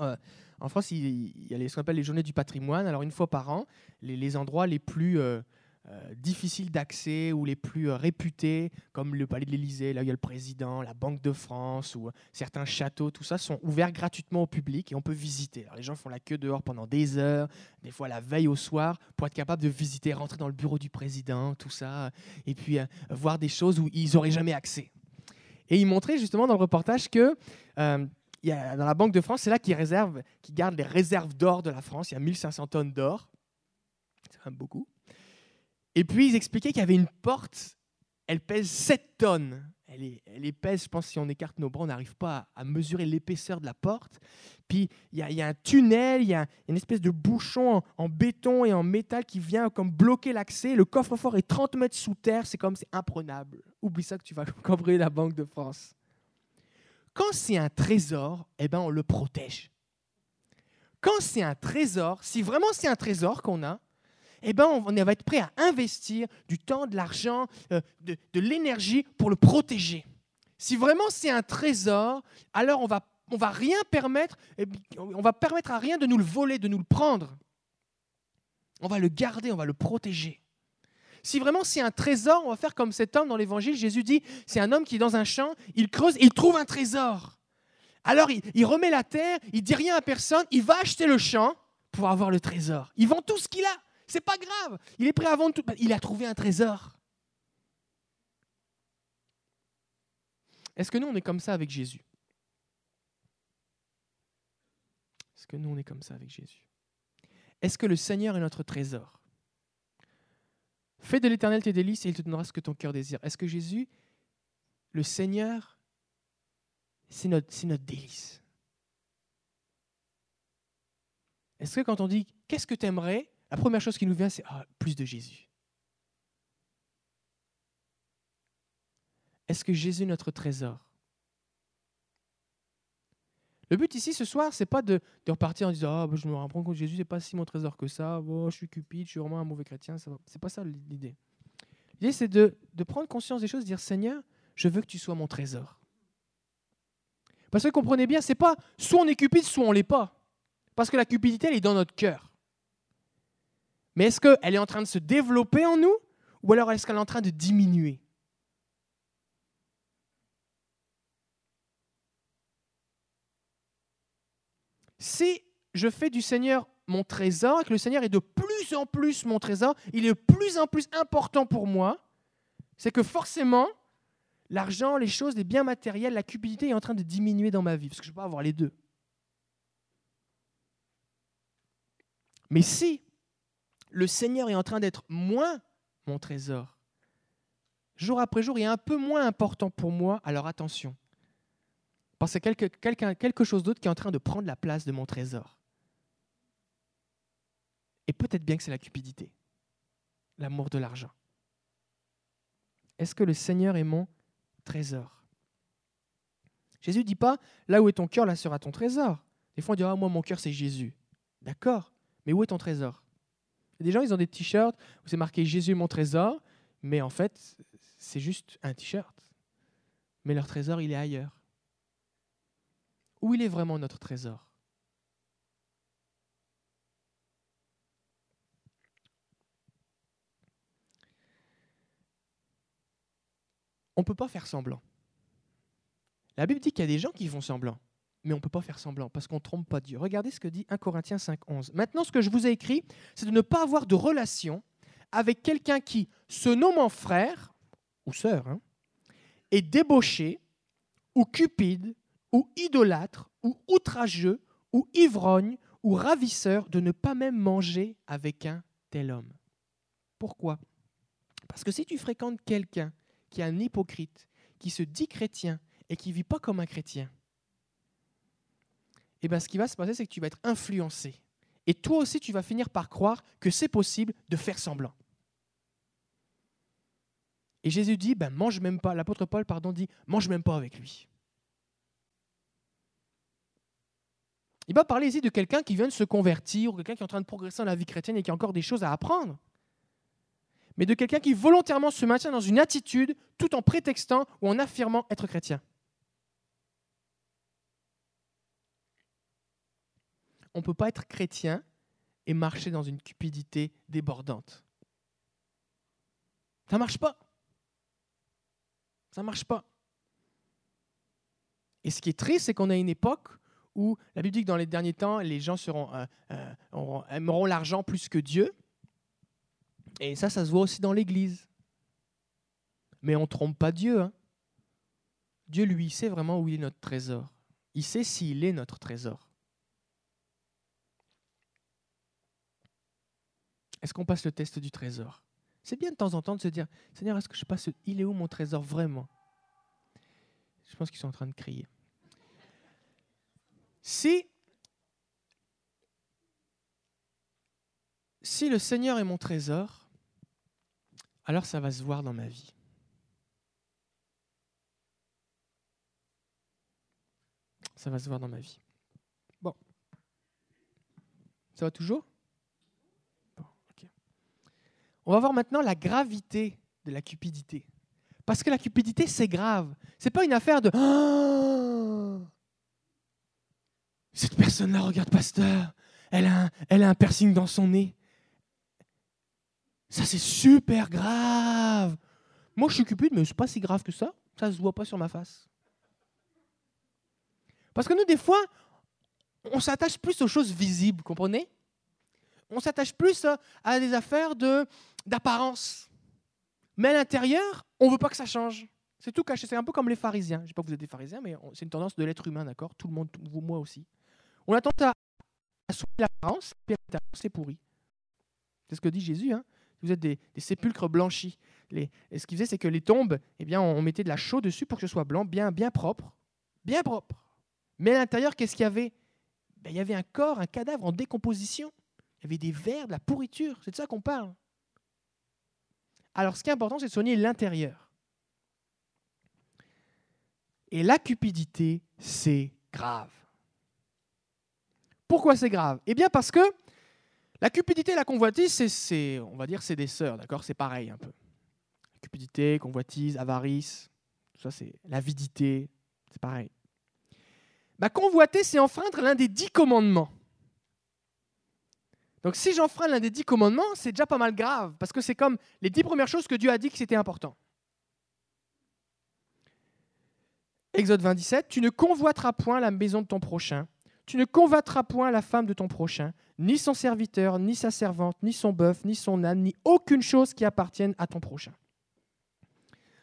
Euh, en France, il, y a ce qu'on appelle les journées du patrimoine. Alors, une fois par an, les, endroits les plus euh, euh, difficiles d'accès ou les plus réputés, comme le palais de l'Élysée, là où il y a le président, la Banque de France ou certains châteaux, tout ça, sont ouverts gratuitement au public et on peut visiter. Alors, les gens font la queue dehors pendant des heures, des fois la veille au soir, pour être capable de visiter, rentrer dans le bureau du président, tout ça, et puis voir des choses où ils n'auraient jamais accès. Et il montrait justement dans le reportage que euh, y a, dans la Banque de France, c'est là qu'ils réservent, qu'ils gardent les réserves d'or de la France. Il y a 1500 tonnes d'or. C'est quand même beaucoup. Et puis ils expliquaient qu'il y avait une porte, elle pèse 7 tonnes elle est, elle épaisse. Je pense si on écarte nos bras, on n'arrive pas à, mesurer l'épaisseur de la porte. Puis il y, a un tunnel, il y, a une espèce de bouchon en, béton et en métal qui vient comme bloquer l'accès. Le coffre-fort est 30 mètres sous terre. C'est comme c'est imprenable. Oublie ça que tu vas <laughs> cambrioler la Banque de France. Quand c'est un trésor, eh ben on le protège. Quand c'est un trésor, si vraiment c'est un trésor qu'on a, eh ben, on va être prêt à investir du temps, de l'argent, euh, de, l'énergie pour le protéger. Si vraiment c'est un trésor, alors on va, va rien permettre, eh on va permettre à rien de nous le voler, de nous le prendre. On va le garder, on va le protéger. Si vraiment c'est un trésor, on va faire comme cet homme dans l'évangile. Jésus dit, c'est un homme qui est dans un champ, il creuse, il trouve un trésor. Alors il, il remet la terre, il dit rien à personne, il va acheter le champ pour avoir le trésor. Il vend tout ce qu'il a. C'est pas grave. Il est prêt à vendre tout. Il a trouvé un trésor. Est-ce que nous, on est comme ça avec Jésus? Est-ce que nous, on est comme ça avec Jésus? Est-ce que le Seigneur est notre trésor? Fais de l'éternel tes délices et il te donnera ce que ton cœur désire. Est-ce que Jésus, le Seigneur, c'est notre, notre délice? Est-ce que quand on dit qu'est-ce que tu aimerais la première chose qui nous vient, c'est ah, plus de Jésus. Est-ce que Jésus est notre trésor? Le but ici ce soir, c'est pas de, repartir en disant ah, bah, Je me rends compte que Jésus n'est pas si mon trésor que ça, oh, je suis cupide, je suis vraiment un mauvais chrétien. Ce n'est pas ça l'idée. L'idée, c'est de, de prendre conscience des choses, de dire Seigneur, je veux que tu sois mon trésor. Parce que comprenez bien, c'est pas soit on est cupide, soit on l'est pas. Parce que la cupidité, elle est dans notre cœur. Mais est-ce qu'elle est en train de se développer en nous ou alors est-ce qu'elle est en train de diminuer? Si je fais du Seigneur mon trésor et que le Seigneur est de plus en plus mon trésor, il est de plus en plus important pour moi, c'est que forcément, l'argent, les choses, les biens matériels, la cupidité est en train de diminuer dans ma vie, parce que je ne peux pas avoir les deux. Mais si le Seigneur est en train d'être moins mon trésor. Jour après jour, il est un peu moins important pour moi, alors attention. Parce que quelque, quelque chose d'autre qui est en train de prendre la place de mon trésor. Et peut-être bien que c'est la cupidité, l'amour de l'argent. Est-ce que le Seigneur est mon trésor? Jésus ne dit pas, là où est ton cœur, là sera ton trésor. Des fois on dira, ah, moi mon cœur c'est Jésus. D'accord, mais où est ton trésor? Des gens, ils ont des t-shirts où c'est marqué Jésus mon trésor, mais en fait, c'est juste un t-shirt. Mais leur trésor, il est ailleurs. Où il est vraiment notre trésor? On ne peut pas faire semblant. La Bible dit qu'il y a des gens qui font semblant mais on ne peut pas faire semblant parce qu'on ne trompe pas Dieu. Regardez ce que dit 1 Corinthiens 5, 11. Maintenant, ce que je vous ai écrit, c'est de ne pas avoir de relation avec quelqu'un qui, se nommant frère ou sœur, hein, est débauché ou cupide ou idolâtre ou outrageux ou ivrogne ou ravisseur, de ne pas même manger avec un tel homme. Pourquoi? Parce que si tu fréquentes quelqu'un qui est un hypocrite, qui se dit chrétien et qui vit pas comme un chrétien, eh bien, ce qui va se passer, c'est que tu vas être influencé. Et toi aussi, tu vas finir par croire que c'est possible de faire semblant. Et Jésus dit, ben, mange même pas, l'apôtre Paul pardon, dit, mange même pas avec lui. Il va parler ici de quelqu'un qui vient de se convertir ou quelqu'un qui est en train de progresser dans la vie chrétienne et qui a encore des choses à apprendre. Mais de quelqu'un qui volontairement se maintient dans une attitude tout en prétextant ou en affirmant être chrétien. On ne peut pas être chrétien et marcher dans une cupidité débordante. Ça ne marche pas. Ça ne marche pas. Et ce qui est triste, c'est qu'on a une époque où la Bible dit que dans les derniers temps, les gens euh, euh, aimeront l'argent plus que Dieu. Et ça, ça se voit aussi dans l'Église. Mais on ne trompe pas Dieu. Hein. Dieu, lui, sait vraiment où il est notre trésor. Il sait s'il est notre trésor. Est-ce qu'on passe le test du trésor? C'est bien de temps en temps de se dire, Seigneur, est-ce que je passe, il est où mon trésor vraiment? Je pense qu'ils sont en train de crier. Si, si le Seigneur est mon trésor, alors ça va se voir dans ma vie. Ça va se voir dans ma vie. Bon. Ça va toujours? On va voir maintenant la gravité de la cupidité. Parce que la cupidité, c'est grave. C'est pas une affaire de <gasps> cette personne-là, regarde, pasteur, elle a, un, elle piercing dans son nez. Ça, c'est super grave. Moi, je suis cupide, mais c'est pas si grave que ça. Ça se voit pas sur ma face. Parce que nous, des fois, on s'attache plus aux choses visibles, comprenez? On s'attache plus à des affaires de d'apparence. Mais à l'intérieur, on ne veut pas que ça change. C'est tout caché. C'est un peu comme les pharisiens. Je ne sais pas que vous êtes des pharisiens, mais c'est une tendance de l'être humain, d'accord? Tout le monde, vous, moi aussi. On a tendance à soigner l'apparence, puis c'est pourri. C'est ce que dit Jésus. Hein. vous êtes des, sépulcres blanchis. Les, ce qu'il faisait, c'est que les tombes, eh bien, on, mettait de la chaux dessus pour que ce soit blanc, bien, bien propre. Bien propre. Mais à l'intérieur, qu'est-ce qu'il y avait? Ben, Il y avait un corps, un cadavre en décomposition. Il y avait des vers, de la pourriture. C'est de ça qu'on parle. Alors, ce qui est important, c'est de soigner l'intérieur. Et la cupidité, c'est grave. Pourquoi c'est grave? Eh bien parce que la cupidité et la convoitise, c'est, on va dire, c'est des sœurs, d'accord? C'est pareil un peu. Cupidité, convoitise, avarice, ça c'est l'avidité, c'est pareil. Bah, convoiter, c'est enfreindre l'un des dix commandements. Donc si j'enfreins l'un des dix commandements, c'est déjà pas mal grave, parce que c'est comme les dix premières choses que Dieu a dit que c'était important. Exode 27, tu ne convoiteras point la maison de ton prochain, tu ne convoiteras point la femme de ton prochain, ni son serviteur, ni sa servante, ni son bœuf, ni son âne, ni aucune chose qui appartienne à ton prochain.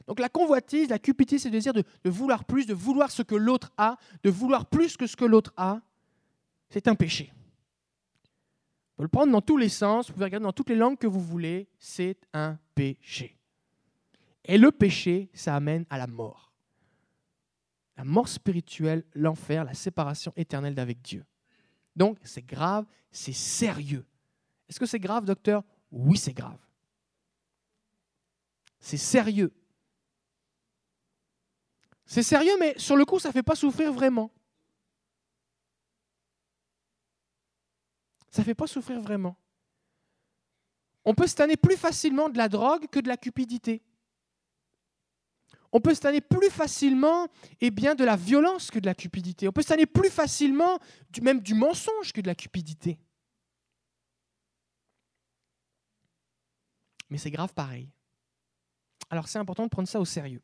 Donc la convoitise, la cupidité, c'est le désir de, vouloir plus, de vouloir ce que l'autre a, de vouloir plus que ce que l'autre a. C'est un péché. Pouvez le prendre dans tous les sens, vous pouvez regarder dans toutes les langues que vous voulez, c'est un péché. Et le péché, ça amène à la mort la mort spirituelle, l'enfer, la séparation éternelle d'avec Dieu. Donc, c'est grave, c'est sérieux. Est-ce que c'est grave, docteur? Oui, c'est grave. C'est sérieux. C'est sérieux, mais sur le coup, ça ne fait pas souffrir vraiment. Ça ne fait pas souffrir vraiment. On peut se tanner plus facilement de la drogue que de la cupidité on peut se tanner plus facilement eh bien, de la violence que de la cupidité. On peut se tanner plus facilement même du mensonge que de la cupidité. Mais c'est grave pareil. Alors c'est important de prendre ça au sérieux.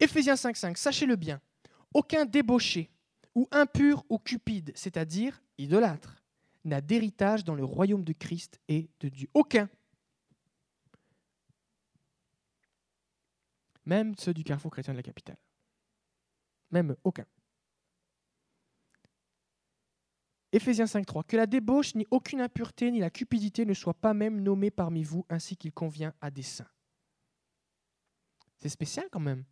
Éphésiens 5.5, sachez-le bien, aucun débauché ou impur ou cupide, c'est-à-dire idolâtre, n'a d'héritage dans le royaume de Christ et de Dieu. Aucun. Même ceux du carrefour chrétien de la capitale. Même aucun. Éphésiens 5.3. Que la débauche, ni aucune impureté, ni la cupidité ne soient pas même nommées parmi vous, ainsi qu'il convient à des saints. C'est spécial quand même.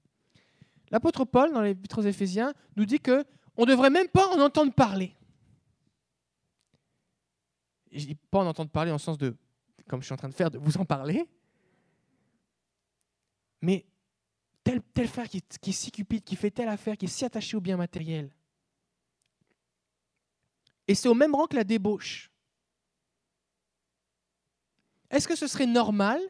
L'apôtre Paul, dans l'épître aux Éphésiens, nous dit que on ne devrait même pas en entendre parler. Je dis pas en entendre parler en sens de, comme je suis en train de faire, de vous en parler, mais tel, tel frère qui, qui est si cupide, qui fait telle affaire, qui est si attaché au bien matériel. Et c'est au même rang que la débauche. Est-ce que ce serait normal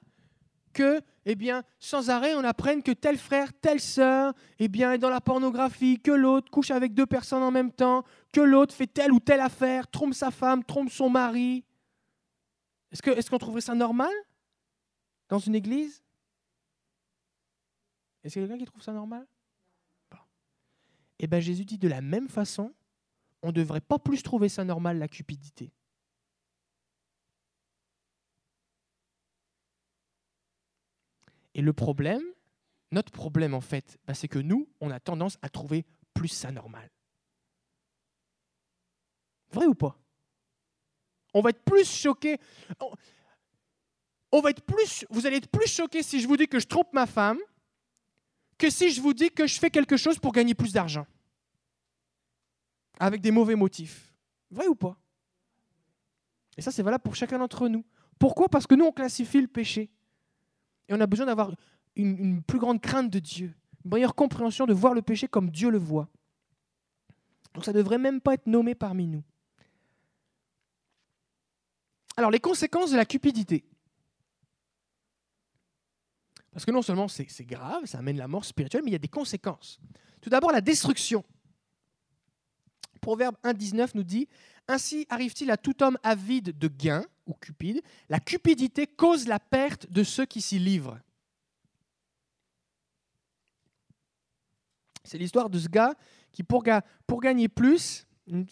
que, eh bien, sans arrêt, on apprenne que tel frère, telle sœur, eh bien, est dans la pornographie, que l'autre couche avec deux personnes en même temps, que l'autre fait telle ou telle affaire, trompe sa femme, trompe son mari. Est-ce qu'on est trouverait ça normal dans une église? Est-ce qu'il y a quelqu'un qui trouve ça normal? Eh bien, Jésus dit de la même façon, on ne devrait pas plus trouver ça normal, la cupidité. Et le problème, notre problème en fait, bah, c'est que nous, on a tendance à trouver plus ça normal. Vrai ou pas? On va être plus choqué. On va être plus, vous allez être plus choqué si je vous dis que je trompe ma femme que si je vous dis que je fais quelque chose pour gagner plus d'argent. Avec des mauvais motifs. Vrai ou pas? Et ça, c'est valable pour chacun d'entre nous. Pourquoi? Parce que nous, on classifie le péché. Et on a besoin d'avoir une, plus grande crainte de Dieu, une meilleure compréhension de voir le péché comme Dieu le voit. Donc ça ne devrait même pas être nommé parmi nous. Alors les conséquences de la cupidité. Parce que non seulement c'est grave, ça amène la mort spirituelle, mais il y a des conséquences. Tout d'abord la destruction. Proverbe 1.19 nous dit, Ainsi arrive-t-il à tout homme avide de gain, ou cupide, la cupidité cause la perte de ceux qui s'y livrent. C'est l'histoire de ce gars qui, pour, gagner plus, je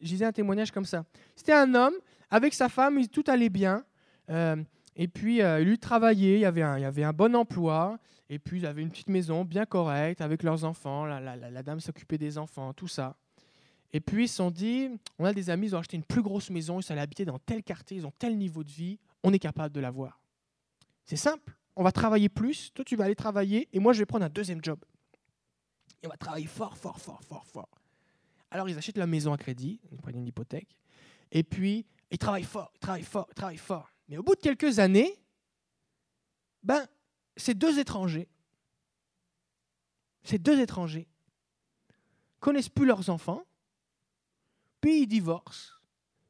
disais un témoignage comme ça. C'était un homme, avec sa femme, tout allait bien. Euh, et puis, euh, il lui travaillait, il y, avait un, bon emploi, et puis il avait une petite maison bien correcte avec leurs enfants, la dame s'occupait des enfants, tout ça. Et puis ils se sont dit, on a des amis, ils ont acheté une plus grosse maison, ils allaient habiter dans tel quartier, ils ont tel niveau de vie, on est capable de l'avoir. C'est simple, on va travailler plus, toi tu vas aller travailler, et moi je vais prendre un deuxième job. Et on va travailler fort, fort, fort, fort, fort. Alors ils achètent la maison à crédit, ils prennent une hypothèque, et puis ils travaillent fort, ils travaillent fort, ils travaillent fort. Mais au bout de quelques années, ben, ces deux étrangers, ces deux étrangers, connaissent plus leurs enfants, puis ils divorcent.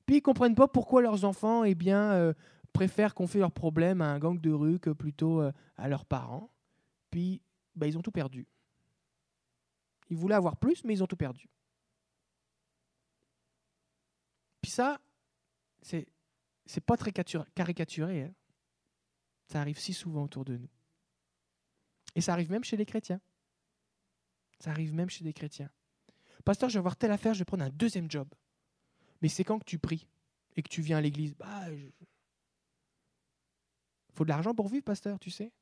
Puis ils comprennent pas pourquoi leurs enfants eh bien, euh, préfèrent confier leurs problèmes à un gang de rue que plutôt euh, à leurs parents. Puis ben, ils ont tout perdu. Ils voulaient avoir plus, mais ils ont tout perdu. Puis ça, c'est c'est pas très caricaturé. Hein. Ça arrive si souvent autour de nous. Et ça arrive même chez les chrétiens. Ça arrive même chez des chrétiens. Pasteur, je vais avoir telle affaire, je vais prendre un deuxième job. Mais c'est quand que tu pries et que tu viens à l'église? Bah, faut de l'argent pour vivre, pasteur, tu sais.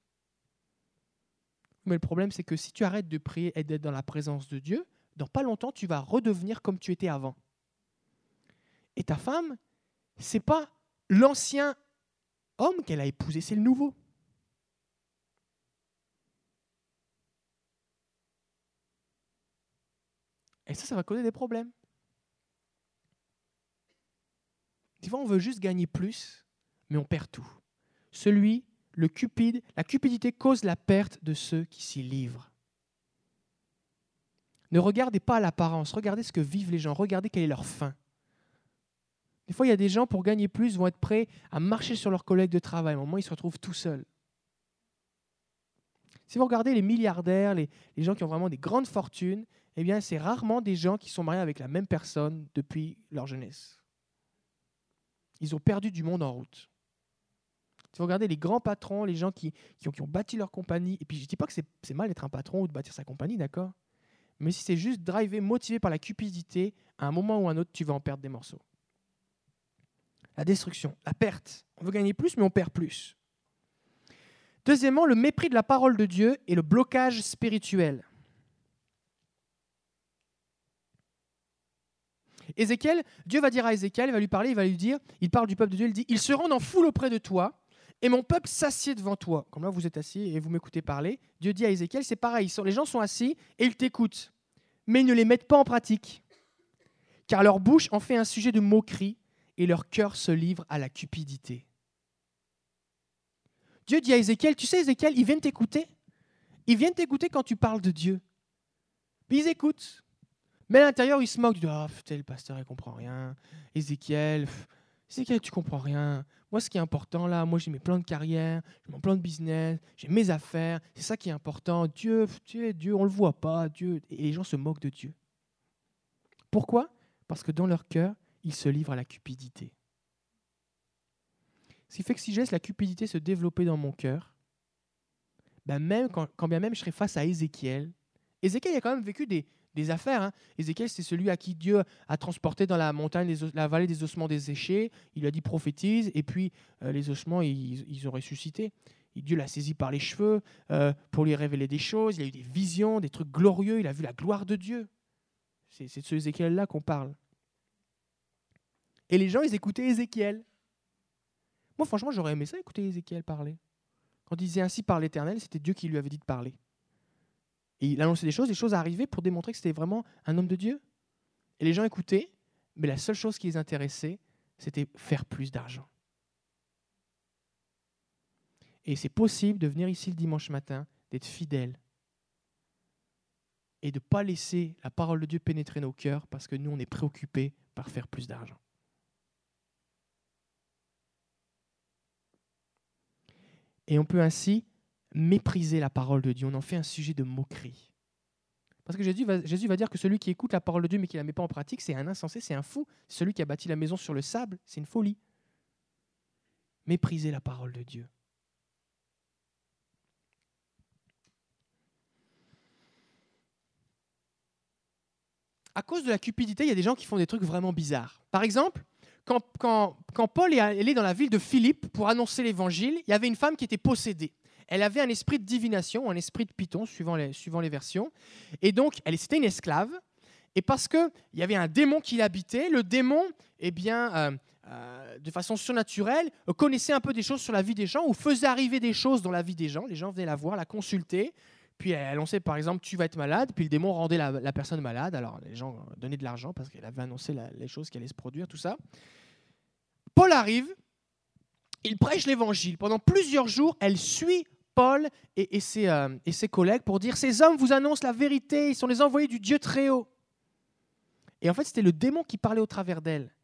Mais le problème, c'est que si tu arrêtes de prier et d'être dans la présence de Dieu, dans pas longtemps, tu vas redevenir comme tu étais avant. Et ta femme, c'est pas l'ancien homme qu'elle a épousé, c'est le nouveau. Et ça, ça va causer des problèmes. Des fois, on veut juste gagner plus, mais on perd tout. Celui, le cupide, la cupidité cause la perte de ceux qui s'y livrent. Ne regardez pas l'apparence, regardez ce que vivent les gens, regardez quelle est leur fin. Des fois, il y a des gens, pour gagner plus, vont être prêts à marcher sur leurs collègues de travail. À un ils se retrouvent tout seuls. Si vous regardez les milliardaires, les, les gens qui ont vraiment des grandes fortunes, eh bien, c'est rarement des gens qui sont mariés avec la même personne depuis leur jeunesse. Ils ont perdu du monde en route. Si vous regardez les grands patrons, les gens qui, qui, ont, bâti leur compagnie, et puis je ne dis pas que c'est mal d'être un patron ou de bâtir sa compagnie, d'accord? Mais si c'est juste drivé, motivé par la cupidité, à un moment ou à un autre, tu vas en perdre des morceaux. La destruction, la perte. On veut gagner plus, mais on perd plus. Deuxièmement, le mépris de la parole de Dieu et le blocage spirituel. Ézéchiel, Dieu va dire à Ézéchiel, il va lui parler, il va lui dire, il parle du peuple de Dieu, il dit, ils se rendent en foule auprès de toi, et mon peuple s'assied devant toi. Comme là, vous êtes assis et vous m'écoutez parler. Dieu dit à Ézéchiel, c'est pareil, les gens sont assis et ils t'écoutent, mais ils ne les mettent pas en pratique, car leur bouche en fait un sujet de moquerie, et leur cœur se livre à la cupidité. Dieu dit à Ézéchiel, tu sais Ézéchiel, ils viennent t'écouter, Ils viennent t'écouter quand tu parles de Dieu. Puis ils écoutent. Mais à l'intérieur, ils se moquent. Ils disent Ah, le pasteur, il comprend rien. Ézéchiel, Ézéchiel, tu comprends rien. Moi, ce qui est important là, moi, j'ai mes plans de carrière, j'ai mon plan de business, j'ai mes affaires. C'est ça qui est important. Dieu, Dieu, Dieu, on le voit pas. Dieu. Et les gens se moquent de Dieu. Pourquoi? Parce que dans leur cœur, ils se livrent à la cupidité. Ce qui fait que si je laisse la cupidité se développer dans mon cœur, ben même quand, bien même je serai face à Ézéchiel, Ézéchiel a quand même vécu des, affaires. Hein. Ézéchiel, c'est celui à qui Dieu a transporté dans la montagne, la vallée des ossements desséchés. Il a dit prophétise, et puis euh, les ossements, ils, ont ressuscité. Dieu l'a saisi par les cheveux euh, pour lui révéler des choses. Il a eu des visions, des trucs glorieux. Il a vu la gloire de Dieu. C'est de ce Ézéchiel-là qu'on parle. Et les gens, ils écoutaient Ézéchiel. Moi, franchement, j'aurais aimé ça, écouter Ézéchiel parler. Quand il disait ainsi par l'Éternel, c'était Dieu qui lui avait dit de parler. Et il annonçait des choses, des choses arrivaient pour démontrer que c'était vraiment un homme de Dieu. Et les gens écoutaient, mais la seule chose qui les intéressait, c'était faire plus d'argent. Et c'est possible de venir ici le dimanche matin, d'être fidèle et de ne pas laisser la parole de Dieu pénétrer nos cœurs parce que nous, on est préoccupés par faire plus d'argent. Et on peut ainsi mépriser la parole de Dieu. On en fait un sujet de moquerie. Parce que Jésus va, dire que celui qui écoute la parole de Dieu mais qui ne la met pas en pratique, c'est un insensé, c'est un fou. Celui qui a bâti la maison sur le sable, c'est une folie. Mépriser la parole de Dieu. À cause de la cupidité, il y a des gens qui font des trucs vraiment bizarres. Par exemple, quand, Paul est allé dans la ville de Philippe pour annoncer l'évangile, il y avait une femme qui était possédée. Elle avait un esprit de divination, un esprit de python, suivant les, versions. Et donc, elle c'était une esclave. Et parce qu'il y avait un démon qui l'habitait, le démon, eh bien, euh, euh, de façon surnaturelle, connaissait un peu des choses sur la vie des gens ou faisait arriver des choses dans la vie des gens. Les gens venaient la voir, la consulter. Puis elle annonçait par exemple tu vas être malade, puis le démon rendait la, personne malade. Alors les gens donnaient de l'argent parce qu'elle avait annoncé les choses qui allaient se produire, tout ça. Paul arrive, il prêche l'évangile. Pendant plusieurs jours, elle suit Paul et, ses, euh, et, ses, collègues pour dire Ces hommes vous annoncent la vérité, ils sont les envoyés du Dieu très haut. Et en fait, c'était le démon qui parlait au travers d'elle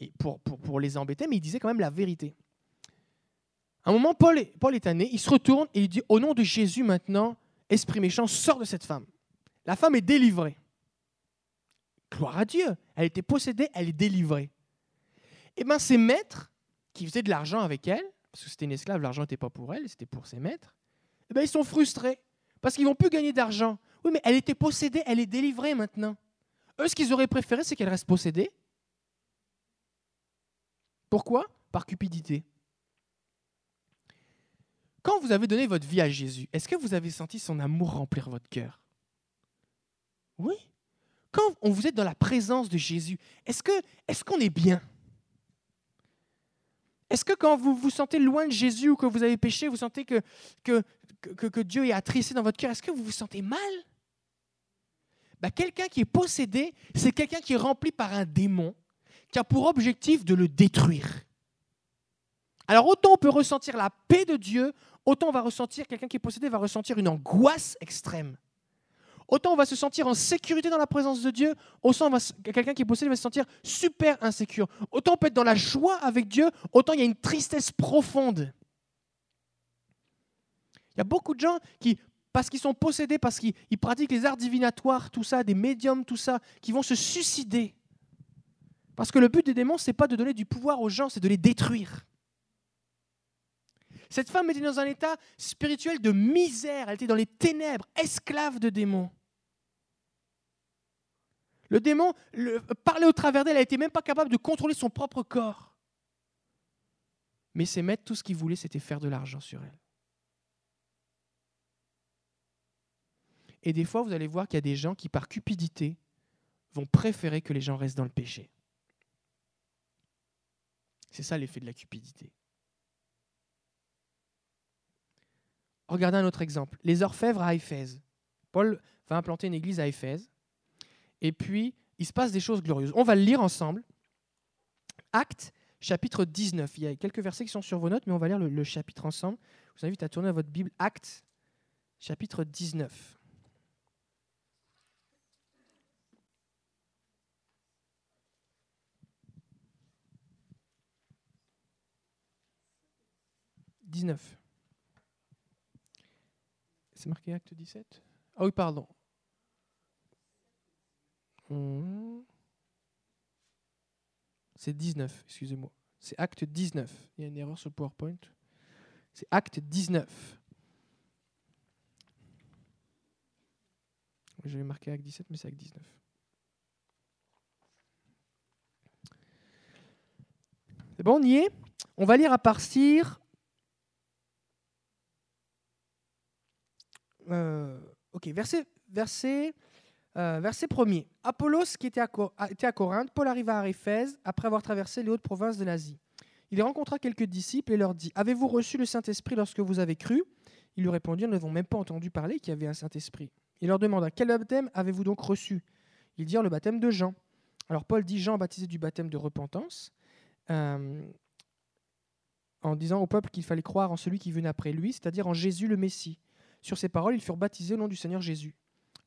et pour, les embêter, mais il disait quand même la vérité. À un moment, Paul est, Paul il se retourne et il dit Au nom de Jésus, maintenant, esprit méchant, sort de cette femme. La femme est délivrée. Gloire à Dieu. Elle était possédée, elle est délivrée. Et eh bien, ses maîtres, qui faisaient de l'argent avec elle, parce que c'était une esclave, l'argent n'était pas pour elle, c'était pour ses maîtres, eh bien, ils sont frustrés parce qu'ils vont plus gagner d'argent. Oui, mais elle était possédée, elle est délivrée maintenant. Eux, ce qu'ils auraient préféré, c'est qu'elle reste possédée. Pourquoi? Par cupidité. Quand vous avez donné votre vie à Jésus, est-ce que vous avez senti son amour remplir votre cœur? Oui. Quand on vous êtes dans la présence de Jésus, est-ce est-ce qu'on est bien? Est-ce que quand vous vous sentez loin de Jésus ou que vous avez péché, vous sentez que, Dieu est attrissé dans votre cœur, est-ce que vous vous sentez mal? Ben, Quelqu'un qui est possédé, c'est quelqu'un qui est rempli par un démon qui a pour objectif de le détruire. Alors autant on peut ressentir la paix de Dieu, autant on va ressentir, quelqu'un qui est possédé va ressentir une angoisse extrême. Autant on va se sentir en sécurité dans la présence de Dieu, autant quelqu'un qui est possédé va se sentir super insécure. Autant on peut être dans la joie avec Dieu, autant il y a une tristesse profonde. Il y a beaucoup de gens qui, parce qu'ils sont possédés, parce qu'ils pratiquent les arts divinatoires, tout ça, des médiums, tout ça, qui vont se suicider. Parce que le but des démons, ce n'est pas de donner du pouvoir aux gens, c'est de les détruire. Cette femme était dans un état spirituel de misère, elle était dans les ténèbres, esclave de démons. Le démon parlait au travers d'elle, elle n'était même pas capable de contrôler son propre corps. Mais ses maîtres, tout ce qu'ils voulaient, c'était faire de l'argent sur elle. Et des fois, vous allez voir qu'il y a des gens qui, par cupidité, vont préférer que les gens restent dans le péché. C'est ça l'effet de la cupidité. Regardez un autre exemple. Les orfèvres à Éphèse. Paul va implanter une église à Éphèse. Et puis, il se passe des choses glorieuses. On va le lire ensemble. Acte, chapitre 19. Il y a quelques versets qui sont sur vos notes, mais on va lire le, chapitre ensemble. Je vous invite à tourner à votre Bible. Acte, chapitre 19. « 19. C'est marqué acte 17 Ah oui, pardon. Hmm. C'est 19, excusez-moi. C'est acte 19. Il y a une erreur sur PowerPoint. C'est acte 19. Je vais marquer acte 17, mais c'est acte 19. C'est bon, on y est? On va lire à partir. Euh, ok, verset euh, verset 1er. Apollos, qui était à, Corinthe, Paul arriva à Éphèse après avoir traversé les hautes provinces de l'Asie. Il rencontra quelques disciples et leur dit Avez-vous reçu le Saint-Esprit lorsque vous avez cru? Ils lui répondirent Nous n'avons même pas entendu parler qu'il y avait un Saint-Esprit. Il leur demanda Quel baptême avez-vous donc reçu? Ils dirent Le baptême de Jean. Alors Paul dit Jean baptisé du baptême de repentance, euh, en disant au peuple qu'il fallait croire en celui qui venait après lui, c'est-à-dire en Jésus le Messie. Sur ces paroles, ils furent baptisés au nom du Seigneur Jésus.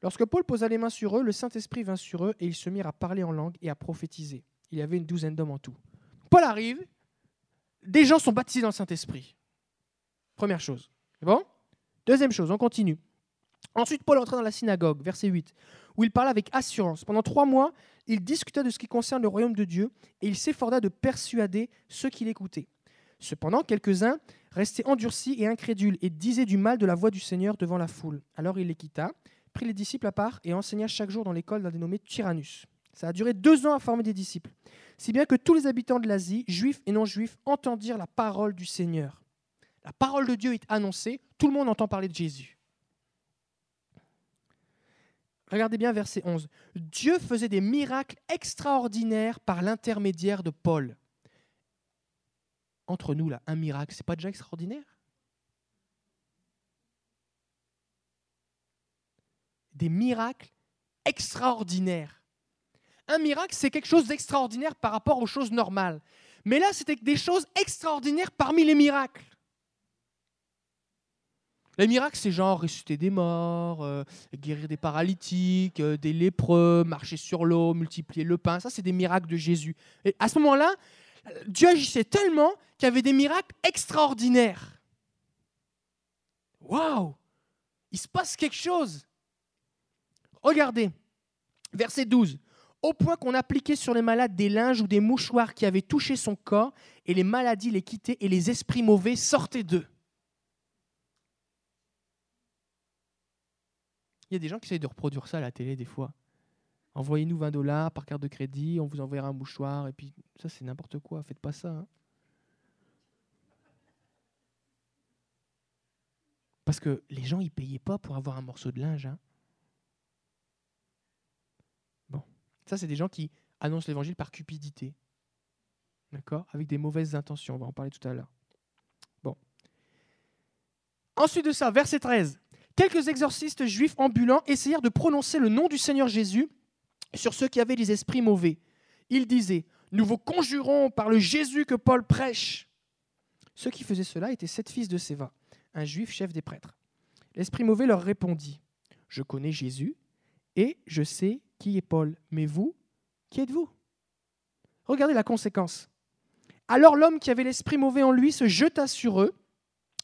Lorsque Paul posa les mains sur eux, le Saint-Esprit vint sur eux et ils se mirent à parler en langue et à prophétiser. Il y avait une douzaine d'hommes en tout. Paul arrive, des gens sont baptisés dans le Saint-Esprit. Première chose. Bon? Deuxième chose, on continue. Ensuite, Paul entra dans la synagogue, verset 8, où il parla avec assurance. Pendant trois mois, il discuta de ce qui concerne le royaume de Dieu et il s'efforça de persuader ceux qui l'écoutaient. Cependant, quelques-uns restaient endurcis et incrédules et disaient du mal de la voix du Seigneur devant la foule. Alors il les quitta prit les disciples à part et enseigna chaque jour dans l'école d'un dénommé Tyrannus. Ça a duré deux ans à former des disciples, si bien que tous les habitants de l'Asie, juifs et non-juifs, entendirent la parole du Seigneur. La parole de Dieu est annoncée, tout le monde entend parler de Jésus. Regardez bien verset 11. Dieu faisait des miracles extraordinaires par l'intermédiaire de Paul. Entre nous, là, un miracle, c'est pas déjà extraordinaire? Des miracles extraordinaires. Un miracle, c'est quelque chose d'extraordinaire par rapport aux choses normales. Mais là, c'était des choses extraordinaires parmi les miracles. Les miracles, c'est genre ressusciter des morts, euh, guérir des paralytiques, euh, des lépreux, marcher sur l'eau, multiplier le pain. Ça, c'est des miracles de Jésus. Et à ce moment-là, Dieu agissait tellement qu'il y avait des miracles extraordinaires. Waouh Il se passe quelque chose. Regardez, verset 12. Au point qu'on appliquait sur les malades des linges ou des mouchoirs qui avaient touché son corps, et les maladies les quittaient et les esprits mauvais sortaient d'eux. Il y a des gens qui essayent de reproduire ça à la télé des fois. Envoyez-nous 20 dollars par carte de crédit, on vous enverra un mouchoir, et puis ça c'est n'importe quoi, faites pas ça. Hein. Parce que les gens, ils payaient pas pour avoir un morceau de linge. Hein. Ça, c'est des gens qui annoncent l'évangile par cupidité. D'accord? Avec des mauvaises intentions. On va en parler tout à l'heure. Bon. Ensuite de ça, verset 13. Quelques exorcistes juifs ambulants essayèrent de prononcer le nom du Seigneur Jésus sur ceux qui avaient des esprits mauvais. Ils disaient Nous vous conjurons par le Jésus que Paul prêche. Ceux qui faisaient cela étaient sept fils de Séva, un juif chef des prêtres. L'esprit mauvais leur répondit Je connais Jésus et je sais qui est Paul Mais vous, qui êtes-vous? Regardez la conséquence. Alors l'homme qui avait l'esprit mauvais en lui se jeta sur eux,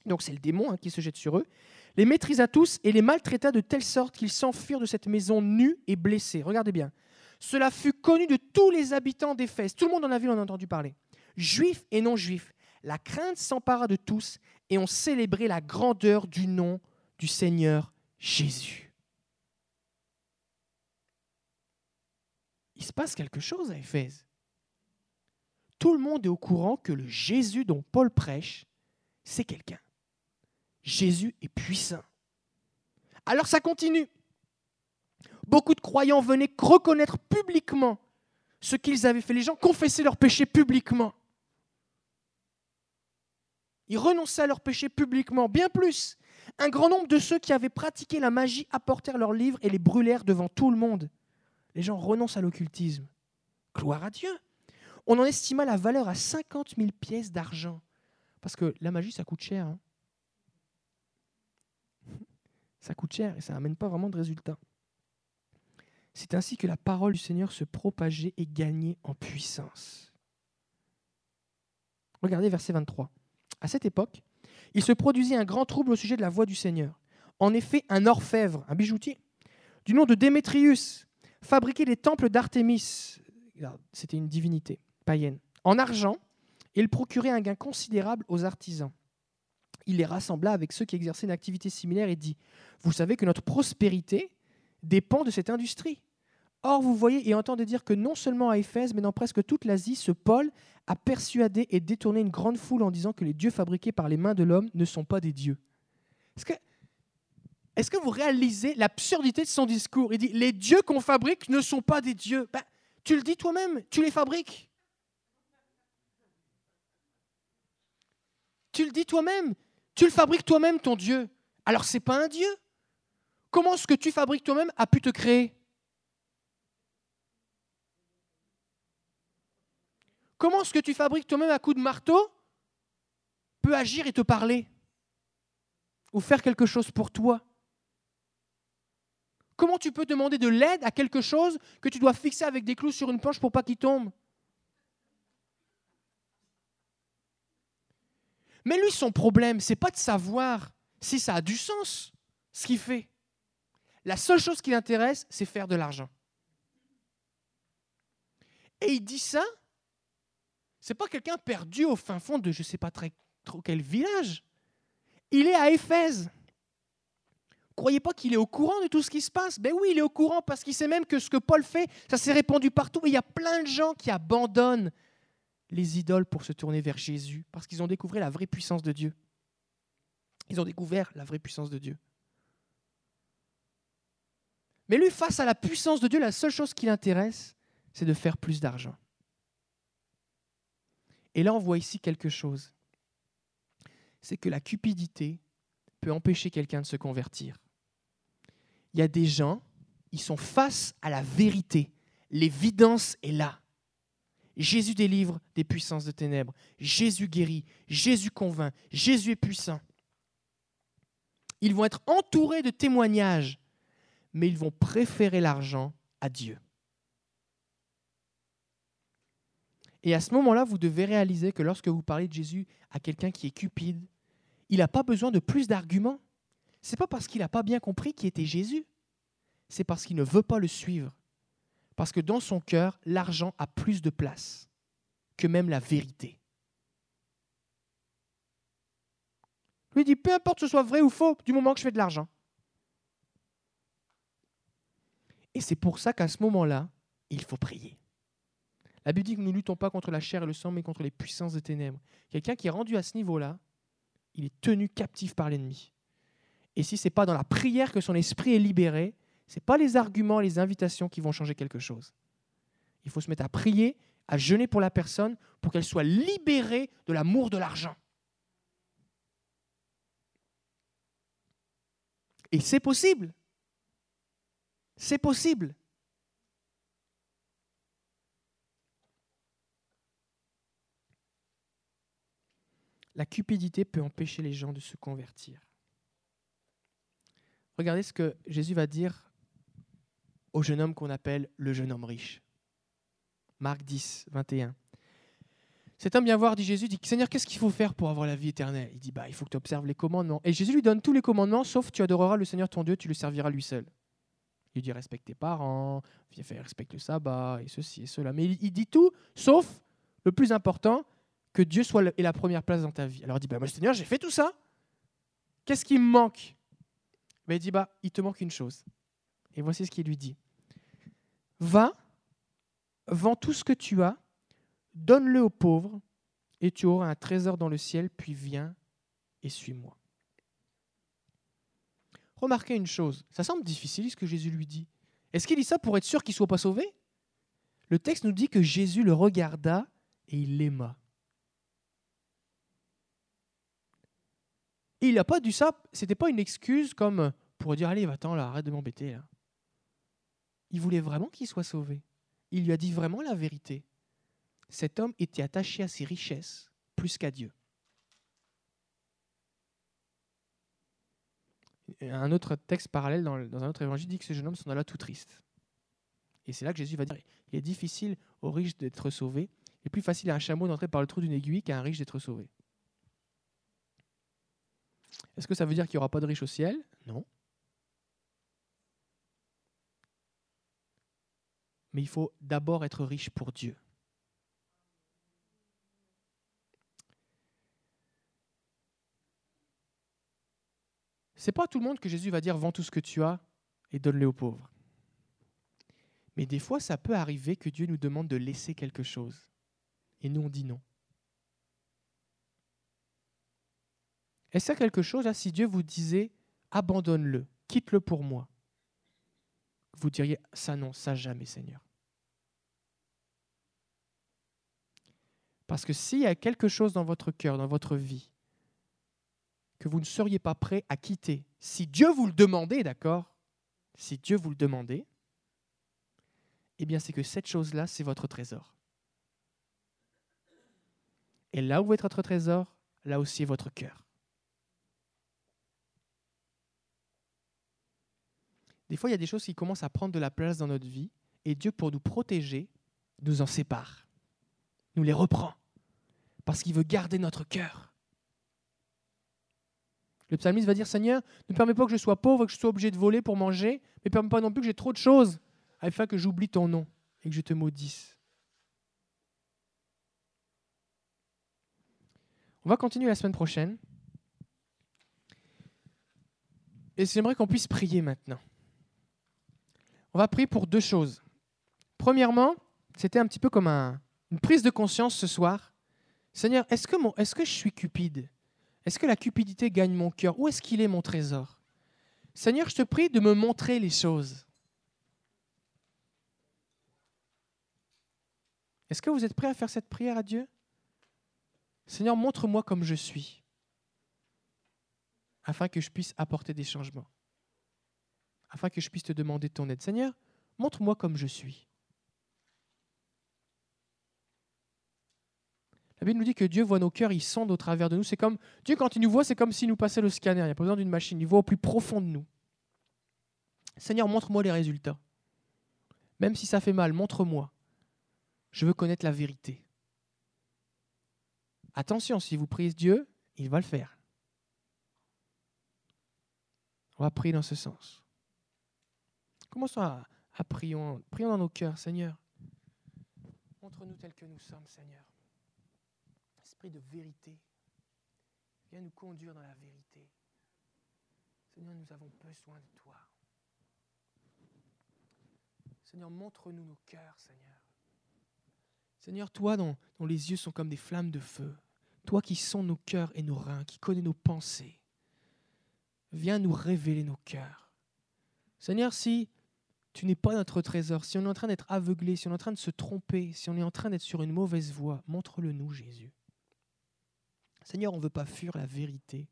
donc c'est le démon hein, qui se jette sur eux, les maîtrisa tous et les maltraita de telle sorte qu'ils s'enfuirent de cette maison nus et blessés. Regardez bien. Cela fut connu de tous les habitants d'Éphèse. Tout le monde en a vu, on a entendu parler. Juifs et non-juifs. La crainte s'empara de tous et on célébrait la grandeur du nom du Seigneur Jésus. Il se passe quelque chose à Éphèse. Tout le monde est au courant que le Jésus dont Paul prêche, c'est quelqu'un. Jésus est puissant. Alors ça continue. Beaucoup de croyants venaient reconnaître publiquement ce qu'ils avaient fait. Les gens confessaient leurs péchés publiquement. Ils renonçaient à leurs péchés publiquement. Bien plus, un grand nombre de ceux qui avaient pratiqué la magie apportèrent leurs livres et les brûlèrent devant tout le monde les gens renoncent à l'occultisme. Gloire à Dieu. On en estima la valeur à 50 000 pièces d'argent. Parce que la magie, ça coûte cher. Hein. <laughs> Ça coûte cher et ça n'amène pas vraiment de résultats. C'est ainsi que la parole du Seigneur se propageait et gagnait en puissance. Regardez verset 23. À cette époque, il se produisit un grand trouble au sujet de la voix du Seigneur. En effet, un orfèvre, un bijoutier, du nom de Démétrius, fabriquait les temples d'Artémis. C'était une divinité païenne. En argent, il procurait un gain considérable aux artisans. Il les rassembla avec ceux qui exerçaient une activité similaire et dit Vous savez que notre prospérité dépend de cette industrie. Or, vous voyez et entendez dire que non seulement à Éphèse, mais dans presque toute l'Asie, ce Paul a persuadé et détourné une grande foule en disant que les dieux fabriqués par les mains de l'homme ne sont pas des dieux. Est que vous réalisez l'absurdité de son discours? Il dit Les dieux qu'on fabrique ne sont pas des dieux. Ben, tu le dis toi-même, tu les fabriques. Tu le dis toi-même, tu le fabriques toi-même ton Dieu. Alors c'est pas un Dieu. Comment ce que tu fabriques toi-même a pu te créer? Comment ce que tu fabriques toi-même à coup de marteau peut agir et te parler Ou faire quelque chose pour toi? Comment tu peux demander de l'aide à quelque chose que tu dois fixer avec des clous sur une planche pour pas qu'il tombe? Mais lui, son problème, c'est pas de savoir si ça a du sens, ce qu'il fait. La seule chose qui l'intéresse, c'est faire de l'argent. Et il dit ça c'est pas quelqu'un perdu au fin fond de je sais pas très, trop quel village. Il est à Éphèse. Croyez pas qu'il est au courant de tout ce qui se passe? Ben oui, il est au courant parce qu'il sait même que ce que Paul fait, ça s'est répandu partout. il y a plein de gens qui abandonnent les idoles pour se tourner vers Jésus parce qu'ils ont découvert la vraie puissance de Dieu. Ils ont découvert la vraie puissance de Dieu. Mais lui, face à la puissance de Dieu, la seule chose qui l'intéresse, c'est de faire plus d'argent. Et là, on voit ici quelque chose. C'est que la cupidité peut empêcher quelqu'un de se convertir. Il y a des gens, ils sont face à la vérité. L'évidence est là. Jésus délivre des puissances de ténèbres. Jésus guérit. Jésus convainc. Jésus est puissant. Ils vont être entourés de témoignages, mais ils vont préférer l'argent à Dieu. Et à ce moment-là, vous devez réaliser que lorsque vous parlez de Jésus à quelqu'un qui est cupide, il n'a pas besoin de plus d'arguments. Ce n'est pas parce qu'il n'a pas bien compris qui était Jésus. C'est parce qu'il ne veut pas le suivre. Parce que dans son cœur, l'argent a plus de place que même la vérité. Lui dit, peu importe ce soit vrai ou faux, du moment que je fais de l'argent. Et c'est pour ça qu'à ce moment-là, il faut prier. La Bible dit que nous ne luttons pas contre la chair et le sang, mais contre les puissances des ténèbres. Quelqu'un qui est rendu à ce niveau-là, il est tenu captif par l'ennemi. Et si ce n'est pas dans la prière que son esprit est libéré, ce n'est pas les arguments, les invitations qui vont changer quelque chose. Il faut se mettre à prier, à jeûner pour la personne, pour qu'elle soit libérée de l'amour de l'argent. Et c'est possible. C'est possible. la cupidité peut empêcher les gens de se convertir. Regardez ce que Jésus va dire au jeune homme qu'on appelle le jeune homme riche. Marc 10, 21. Cet homme vient voir, dit Jésus, dit Seigneur, qu'est-ce qu'il faut faire pour avoir la vie éternelle? Il dit bah, il faut que tu observes les commandements. Et Jésus lui donne tous les commandements, sauf tu adoreras le Seigneur ton Dieu, tu le serviras lui seul. Il dit respecte tes parents, respecte le sabbat, et ceci et cela. Mais il dit tout, sauf le plus important, que Dieu soit ait la première place dans ta vie. Alors il dit, bah, moi, Seigneur, j'ai fait tout ça. Qu'est-ce qui me manque? Mais Il dit, bah, il te manque une chose. Et voici ce qu'il lui dit. Va, vends tout ce que tu as, donne-le aux pauvres, et tu auras un trésor dans le ciel, puis viens et suis-moi. Remarquez une chose, ça semble difficile ce que Jésus lui dit. Est-ce qu'il dit ça pour être sûr qu'il ne soit pas sauvé? Le texte nous dit que Jésus le regarda et il l'aima. Il n'a pas dit ça, c'était pas une excuse comme pour dire allez, va-t'en là, arrête de m'embêter là. Il voulait vraiment qu'il soit sauvé. Il lui a dit vraiment la vérité. Cet homme était attaché à ses richesses plus qu'à Dieu. Un autre texte parallèle dans, un autre évangile dit que ces jeunes hommes sont là tout tristes. Et c'est là que Jésus va dire il est difficile aux riches d'être sauvés. Il est plus facile à un chameau d'entrer par le trou d'une aiguille qu'à un riche d'être sauvé. Est-ce que ça veut dire qu'il n'y aura pas de riches au ciel? Non. Mais il faut d'abord être riche pour Dieu. C'est pas à tout le monde que Jésus va dire vends tout ce que tu as et donne-le aux pauvres. Mais des fois, ça peut arriver que Dieu nous demande de laisser quelque chose. Et nous, on dit non. Est-ce quelque chose, là, si Dieu vous disait, abandonne-le, quitte-le pour moi Vous diriez, ça non, ça jamais, Seigneur. Parce que s'il y a quelque chose dans votre cœur, dans votre vie, que vous ne seriez pas prêt à quitter, si Dieu vous le demandait, d'accord Si Dieu vous le demandait, eh bien c'est que cette chose-là, c'est votre trésor. Et là où est votre trésor, là aussi est votre cœur. Des fois, il y a des choses qui commencent à prendre de la place dans notre vie, et Dieu, pour nous protéger, nous en sépare, nous les reprend, parce qu'il veut garder notre cœur. Le psalmiste va dire, Seigneur, ne permets pas que je sois pauvre, que je sois obligé de voler pour manger, mais ne permets pas non plus que j'ai trop de choses afin que j'oublie ton nom et que je te maudisse. On va continuer la semaine prochaine. Et j'aimerais qu'on puisse prier maintenant. On va prier pour deux choses. Premièrement, c'était un petit peu comme une prise de conscience ce soir. Seigneur, est-ce que, est que je suis cupide? Est-ce que la cupidité gagne mon cœur? Où est-ce qu'il est mon trésor? Seigneur, je te prie de me montrer les choses. Est-ce que vous êtes prêt à faire cette prière à Dieu? Seigneur, montre-moi comme je suis, afin que je puisse apporter des changements, afin que je puisse te demander ton aide. Seigneur, montre-moi comme je suis. La Bible nous dit que Dieu voit nos cœurs, il sonde au travers de nous. C'est comme Dieu quand il nous voit, c'est comme s'il nous passait le scanner. Il n'y a pas besoin d'une machine. Il voit au plus profond de nous. Seigneur, montre-moi les résultats. Même si ça fait mal, montre-moi. Je veux connaître la vérité. Attention, si vous priez Dieu, il va le faire. On va prier dans ce sens. Commençons à, à prier. Prions dans nos cœurs, Seigneur. Montre-nous tel que nous sommes, Seigneur. Esprit de vérité, viens nous conduire dans la vérité. Seigneur, nous avons besoin de toi. Seigneur, montre-nous nos cœurs, Seigneur. Seigneur, toi dont, les yeux sont comme des flammes de feu, toi qui sens nos cœurs et nos reins, qui connais nos pensées, viens nous révéler nos cœurs. Seigneur, si tu n'es pas notre trésor, si on est en train d'être aveuglé, si on est en train de se tromper, si on est en train d'être sur une mauvaise voie, montre-le nous, Jésus. Seigneur, on ne veut pas fuir la vérité.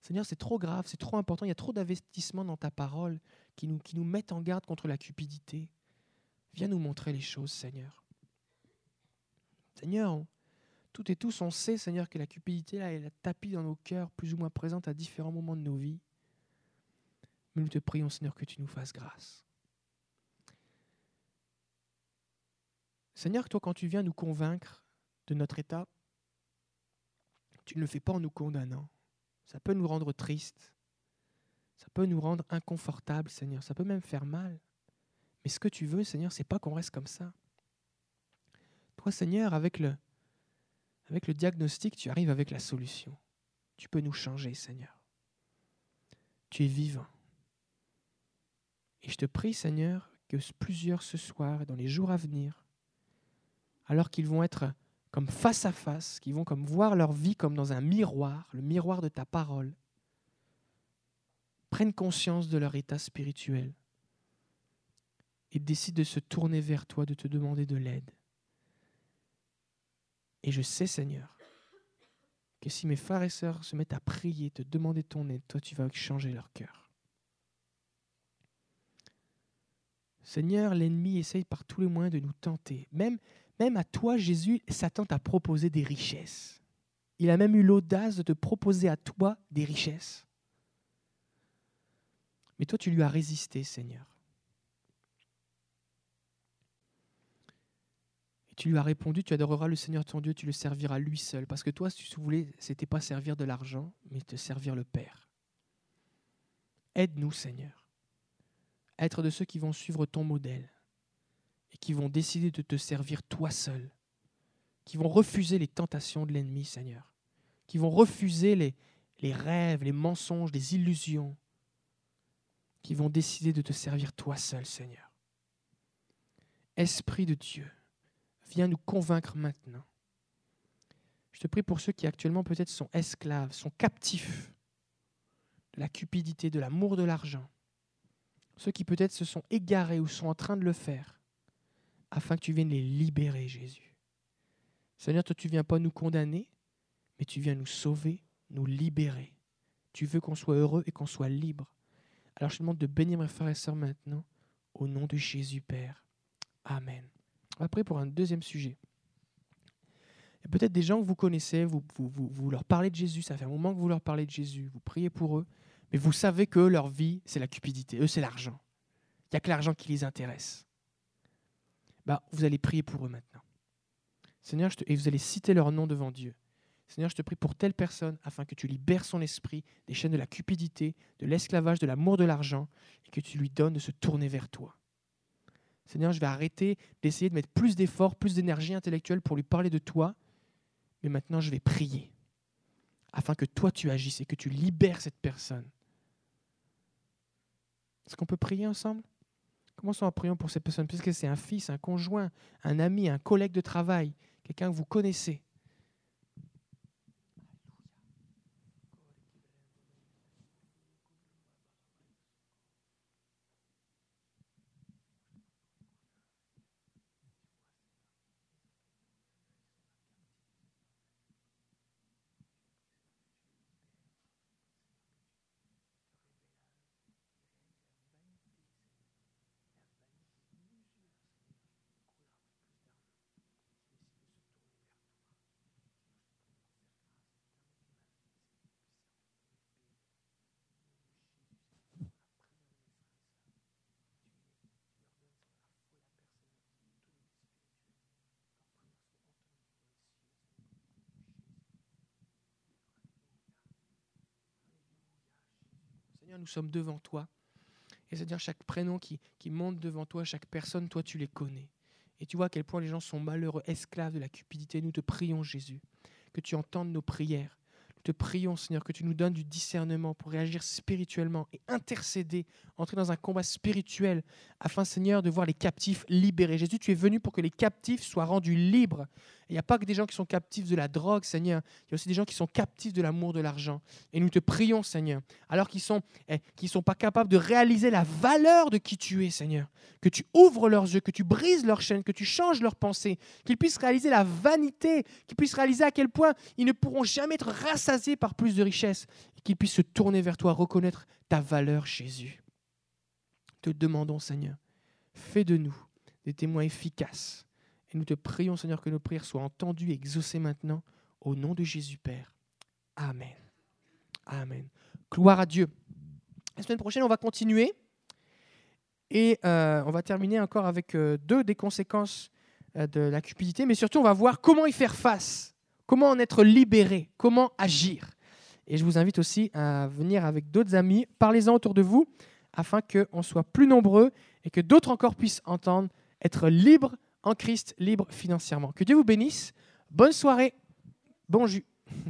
Seigneur, c'est trop grave, c'est trop important, il y a trop d'investissements dans ta parole qui nous, mettent en garde contre la cupidité. Viens nous montrer les choses, Seigneur. Seigneur, tout et tous, on sait, Seigneur, que la cupidité, là, elle tapis dans nos cœurs, plus ou moins présente à différents moments de nos vies. Mais nous te prions, Seigneur, que tu nous fasses grâce. Seigneur, toi, quand tu viens nous convaincre de notre état, tu ne le fais pas en nous condamnant. Ça peut nous rendre tristes. Ça peut nous rendre inconfortables, Seigneur. Ça peut même faire mal. Mais ce que tu veux, Seigneur, c'est pas qu'on reste comme ça. Toi, Seigneur, avec le, avec le diagnostic, tu arrives avec la solution. Tu peux nous changer, Seigneur. Tu es vivant. Et je te prie, Seigneur, que plusieurs ce soir et dans les jours à venir, alors qu'ils vont être comme face à face, qu'ils vont comme voir leur vie comme dans un miroir, le miroir de ta parole, prennent conscience de leur état spirituel et décident de se tourner vers toi, de te demander de l'aide. Et je sais, Seigneur, que si mes frères et sœurs se mettent à prier, te demander ton aide, toi, tu vas changer leur cœur. Seigneur, l'ennemi essaye par tous les moyens de nous tenter. Même, même à toi, Jésus, Satan t'a proposé des richesses. Il a même eu l'audace de te proposer à toi des richesses. Mais toi, tu lui as résisté, Seigneur. Et tu lui as répondu, tu adoreras le Seigneur ton Dieu, tu le serviras lui seul. Parce que toi, si tu voulais, c'était pas servir de l'argent, mais te servir le Père. Aide-nous, Seigneur, être de ceux qui vont suivre ton modèle et qui vont décider de te servir toi seul, qui vont refuser les tentations de l'ennemi, Seigneur, qui vont refuser les, rêves, les mensonges, les illusions, qui vont décider de te servir toi seul, Seigneur. Esprit de Dieu, viens nous convaincre maintenant. Je te prie pour ceux qui actuellement peut-être sont esclaves, sont captifs de la cupidité, de l'amour de l'argent, ceux qui peut-être se sont égarés ou sont en train de le faire, afin que tu viennes les libérer, Jésus. Seigneur, toi tu viens pas nous condamner, mais tu viens nous sauver, nous libérer. Tu veux qu'on soit heureux et qu'on soit libre. Alors je te demande de bénir mes frères et sœurs maintenant, au nom de Jésus Père. Amen. Prier pour un deuxième sujet. Il y a peut-être des gens que vous connaissez, vous, leur parlez de Jésus, ça fait un moment que vous leur parlez de Jésus, vous priez pour eux, mais vous savez que leur vie, c'est la cupidité, eux, c'est l'argent. Il n'y a que l'argent qui les intéresse. Bah, vous allez prier pour eux maintenant. Seigneur, et vous allez citer leur nom devant Dieu. Seigneur, je te prie pour telle personne afin que tu libères son esprit des chaînes de la cupidité, de l'esclavage, de l'amour de l'argent, et que tu lui donnes de se tourner vers toi. Seigneur, je vais arrêter d'essayer de mettre plus d'efforts, plus d'énergie intellectuelle pour lui parler de toi, mais maintenant je vais prier afin que toi tu agisses et que tu libères cette personne. Est-ce qu'on peut prier ensemble? Commençons à prier pour cette personne, puisque c'est un fils, un conjoint, un ami, un collègue de travail, quelqu'un que vous connaissez. Seigneur, nous sommes devant toi. Et c'est-à-dire chaque prénom qui, qui monte devant toi, chaque personne, toi, tu les connais. Et tu vois à quel point les gens sont malheureux, esclaves de la cupidité. Nous te prions, Jésus, que tu entendes nos prières. Nous te prions, Seigneur, que tu nous donnes du discernement pour réagir spirituellement et intercéder, entrer dans un combat spirituel, afin, Seigneur, de voir les captifs libérés. Jésus, tu es venu pour que les captifs soient rendus libres il n'y a pas que des gens qui sont captifs de la drogue, Seigneur. Il y a aussi des gens qui sont captifs de l'amour de l'argent. Et nous te prions, Seigneur, alors qu'ils ne sont, eh, sont pas capables de réaliser la valeur de qui tu es, Seigneur. Que tu ouvres leurs yeux, que tu brises leurs chaînes, que tu changes leurs pensées, qu'ils puissent réaliser la vanité, qu'ils puissent réaliser à quel point ils ne pourront jamais être rassasiés par plus de richesses, qu'ils puissent se tourner vers toi, reconnaître ta valeur, Jésus. Te demandons, Seigneur, fais de nous des témoins efficaces et nous te prions, Seigneur, que nos prières soient entendues et exaucées maintenant, au nom de Jésus Père. Amen. Amen. Gloire à Dieu. La semaine prochaine, on va continuer. Et euh, on va terminer encore avec euh, deux des conséquences euh, de la cupidité, mais surtout, on va voir comment y faire face, comment en être libéré, comment agir. Et je vous invite aussi à venir avec d'autres amis, parlez-en autour de vous, afin qu'on soit plus nombreux et que d'autres encore puissent entendre, être libres en Christ, libre financièrement. Que Dieu vous bénisse. Bonne soirée. Bon jus. <laughs>